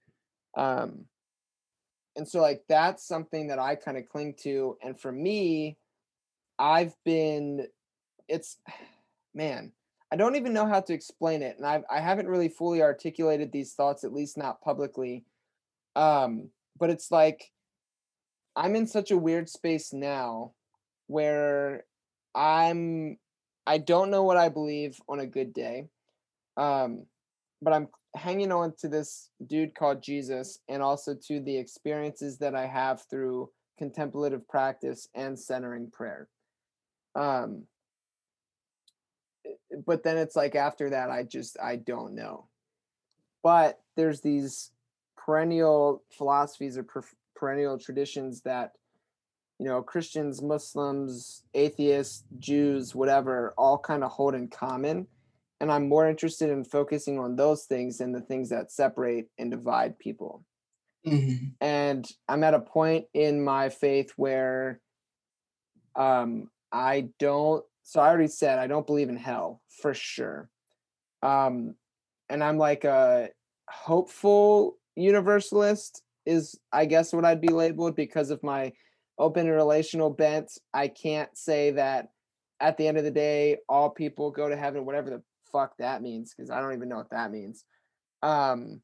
A: Um, and so, like, that's something that I kind of cling to. And for me, I've been, it's, man, I don't even know how to explain it, and I've I haven't really fully articulated these thoughts, at least not publicly. Um, but it's like I'm in such a weird space now where I'm I don't know what I believe on a good day. Um, but I'm hanging on to this dude called Jesus and also to the experiences that I have through contemplative practice and centering prayer. Um but then it's like after that I just I don't know. But there's these perennial philosophies or per- perennial traditions that you know Christians, Muslims, atheists, Jews, whatever, all kind of hold in common. And I'm more interested in focusing on those things than the things that separate and divide people.
B: Mhm.
A: And I'm at a point in my faith where um I don't so I already said I don't believe in hell for sure. Um and I'm like a hopeful universalist is I guess what I'd be labeled because of my open and relational bent. I can't say that at the end of the day all people go to heaven whatever the fuck that means because I don't even know what that means. Um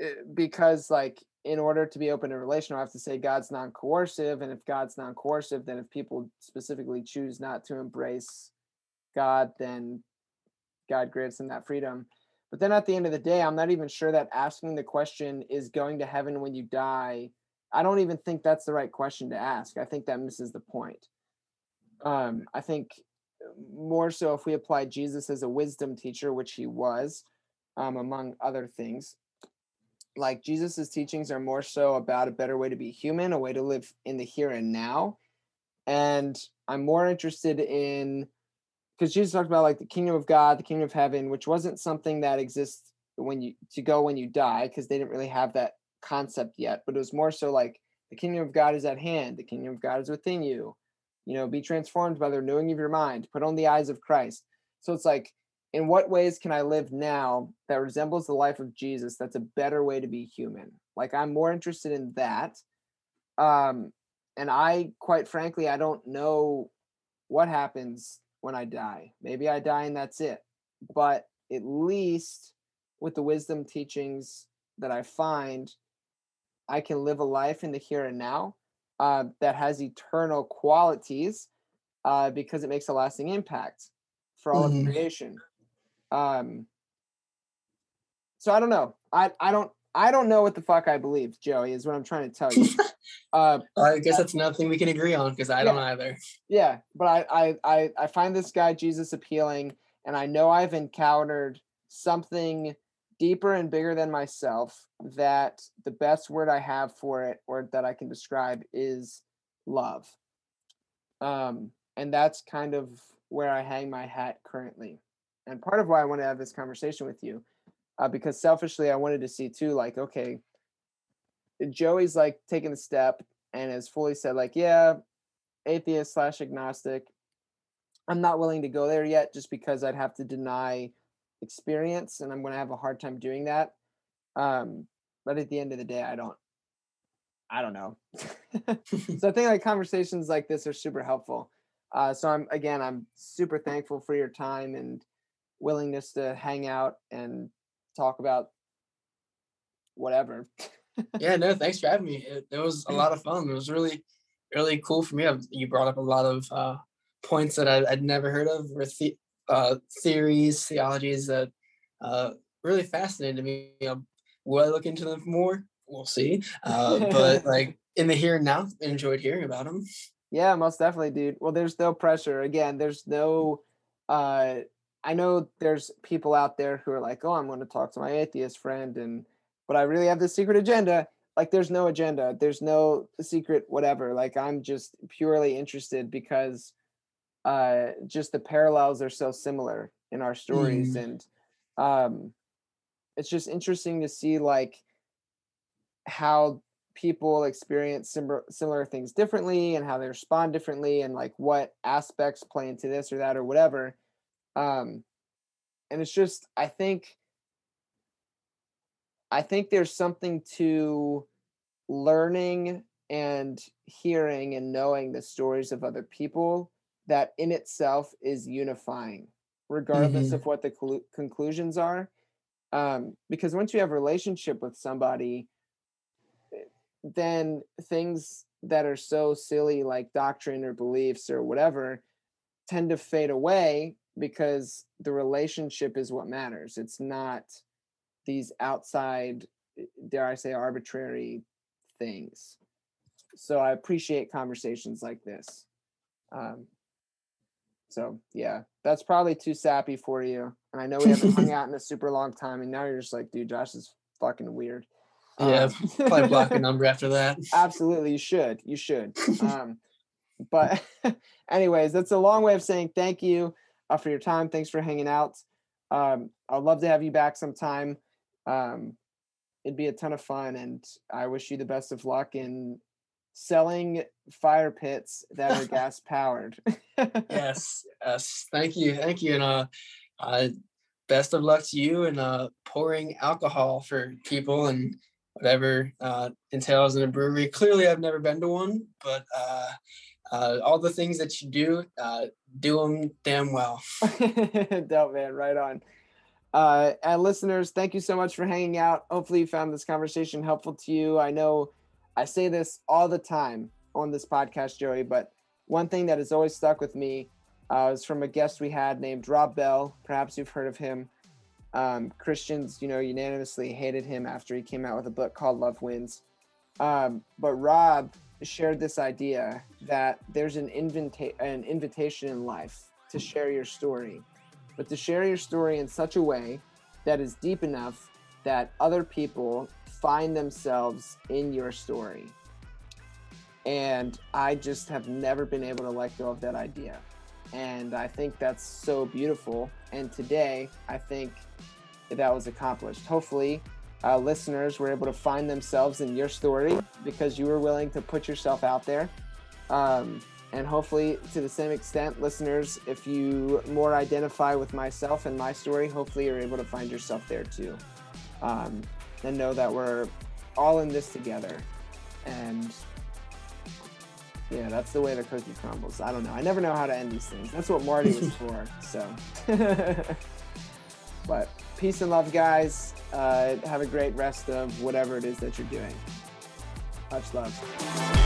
A: eh, because like in order to be open and relational, I have to say God's non-coercive, and if God's non-coercive, then if people specifically choose not to embrace God, then God grants them that freedom. But then at the end of the day, I'm not even sure that asking the question is going to heaven when you die. I don't even think that's the right question to ask. I think that misses the point. Um, I think more so if we apply Jesus as a wisdom teacher, which he was, um, among other things, like Jesus's teachings are more so about a better way to be human, a way to live in the here and now. And I'm more interested in because Jesus talked about like the kingdom of God, the kingdom of heaven, which wasn't something that exists when you to go when you die, because they didn't really have that concept yet. But it was more so like the kingdom of God is at hand, the kingdom of God is within you. You know, be transformed by the renewing of your mind, put on the eyes of Christ. So it's like in what ways can I live now that resembles the life of Jesus that's a better way to be human? Like I'm more interested in that. Um and I quite frankly I don't know what happens when I die. Maybe I die and that's it. But at least with the wisdom teachings that I find I can live a life in the here and now uh, that has eternal qualities uh, because it makes a lasting impact for all
B: Mhm.
A: of creation. Um, so I don't know. I I don't I don't know what the fuck I believe, Joey, is what I'm trying to tell you. uh,
B: I guess that's another thing we can agree on because I don't either.
A: yeah, but I, I I I find this guy Jesus appealing, and I know I've encountered something deeper and bigger than myself. That the best word I have for it, or that I can describe, is love. Um, and that's kind of where I hang my hat currently, and part of why I want to have this conversation with you uh, because selfishly I wanted to see too, like, okay, Joey's like taking the step and has fully said, like, yeah, atheist slash agnostic. I'm not willing to go there yet just because I'd have to deny experience and I'm going to have a hard time doing that. Um, but at the end of the day, I don't, I don't know. so I think like conversations like this are super helpful. Uh, so I'm again, I'm super thankful for your time and willingness to hang out and talk about whatever.
B: yeah, no, thanks for having me. It, it, was a lot of fun. It was really, really cool for me. You brought up a lot of uh, points that I, would never heard of, or the, uh, theories, theologies that uh, really fascinated me. Um, will I look into them more? We'll see. Uh, but like in the here and now, enjoyed hearing about them.
A: Yeah, most definitely, dude. Well, there's no pressure. Again, there's no uh I know there's people out there who are like, "Oh, I'm going to talk to my atheist friend," and but I really have this secret agenda. Like, there's no agenda. There's no secret whatever. Like, I'm just purely interested because uh, just the parallels are so similar in our stories, mm. and um, it's just interesting to see like how people experience similar similar things differently and how they respond differently and like what aspects play into this or that or whatever um, and it's just, I think, I think there's something to learning and hearing and knowing the stories of other people that in itself is unifying, regardless mm-hmm. of what the cl- conclusions are. Um, because once you have a relationship with somebody, eh, then things that are so silly, like doctrine or beliefs or whatever, tend to fade away because the relationship is what matters. It's not these outside, eh, dare I say, arbitrary things. So I appreciate conversations like this. Um, so yeah, that's probably too sappy for you. And I know we haven't hung out in a super long time, and now you're just like, dude, Josh is fucking weird.
B: Yeah, um, probably block a number after that.
A: Absolutely, you should. You should. Um, but anyways, that's a long way of saying thank you uh, for your time. Thanks for hanging out. Um, I'd love to have you back sometime. Um, it'd be a ton of fun, and I wish you the best of luck in selling fire pits that are gas powered.
B: yes, yes. Thank you, thank you, and uh, uh, best of luck to you and uh, pouring alcohol for people and whatever uh, entails in a brewery. Clearly, I've never been to one, but uh, uh, all the things that you do, uh, do them damn well.
A: Dope, man. Right on. Uh, and listeners, thank you so much for hanging out. Hopefully, you found this conversation helpful to you. I know I say this all the time on this podcast, Joey, but one thing that has always stuck with me uh, was from a guest we had named Rob Bell. Perhaps you've heard of him. Um, Christians, you know, unanimously hated him after he came out with a book called Love Wins. Um, but Rob shared this idea that there's an, invita- an invitation in life to share your story, but to share your story in such a way that is deep enough that other people find themselves in your story. And I just have never been able to let go of that idea. And I think that's so beautiful. And today, I think that was accomplished. Hopefully, uh, listeners were able to find themselves in your story because you were willing to put yourself out there. Um, and hopefully, to the same extent, listeners, if you more identify with myself and my story, hopefully you're able to find yourself there too. Um, and know that we're all in this together. And yeah, that's the way the cookie crumbles. I don't know. I never know how to end these things. That's what Marty was for. So, but peace and love, guys. Uh, have a great rest of whatever it is that you're doing. Much love.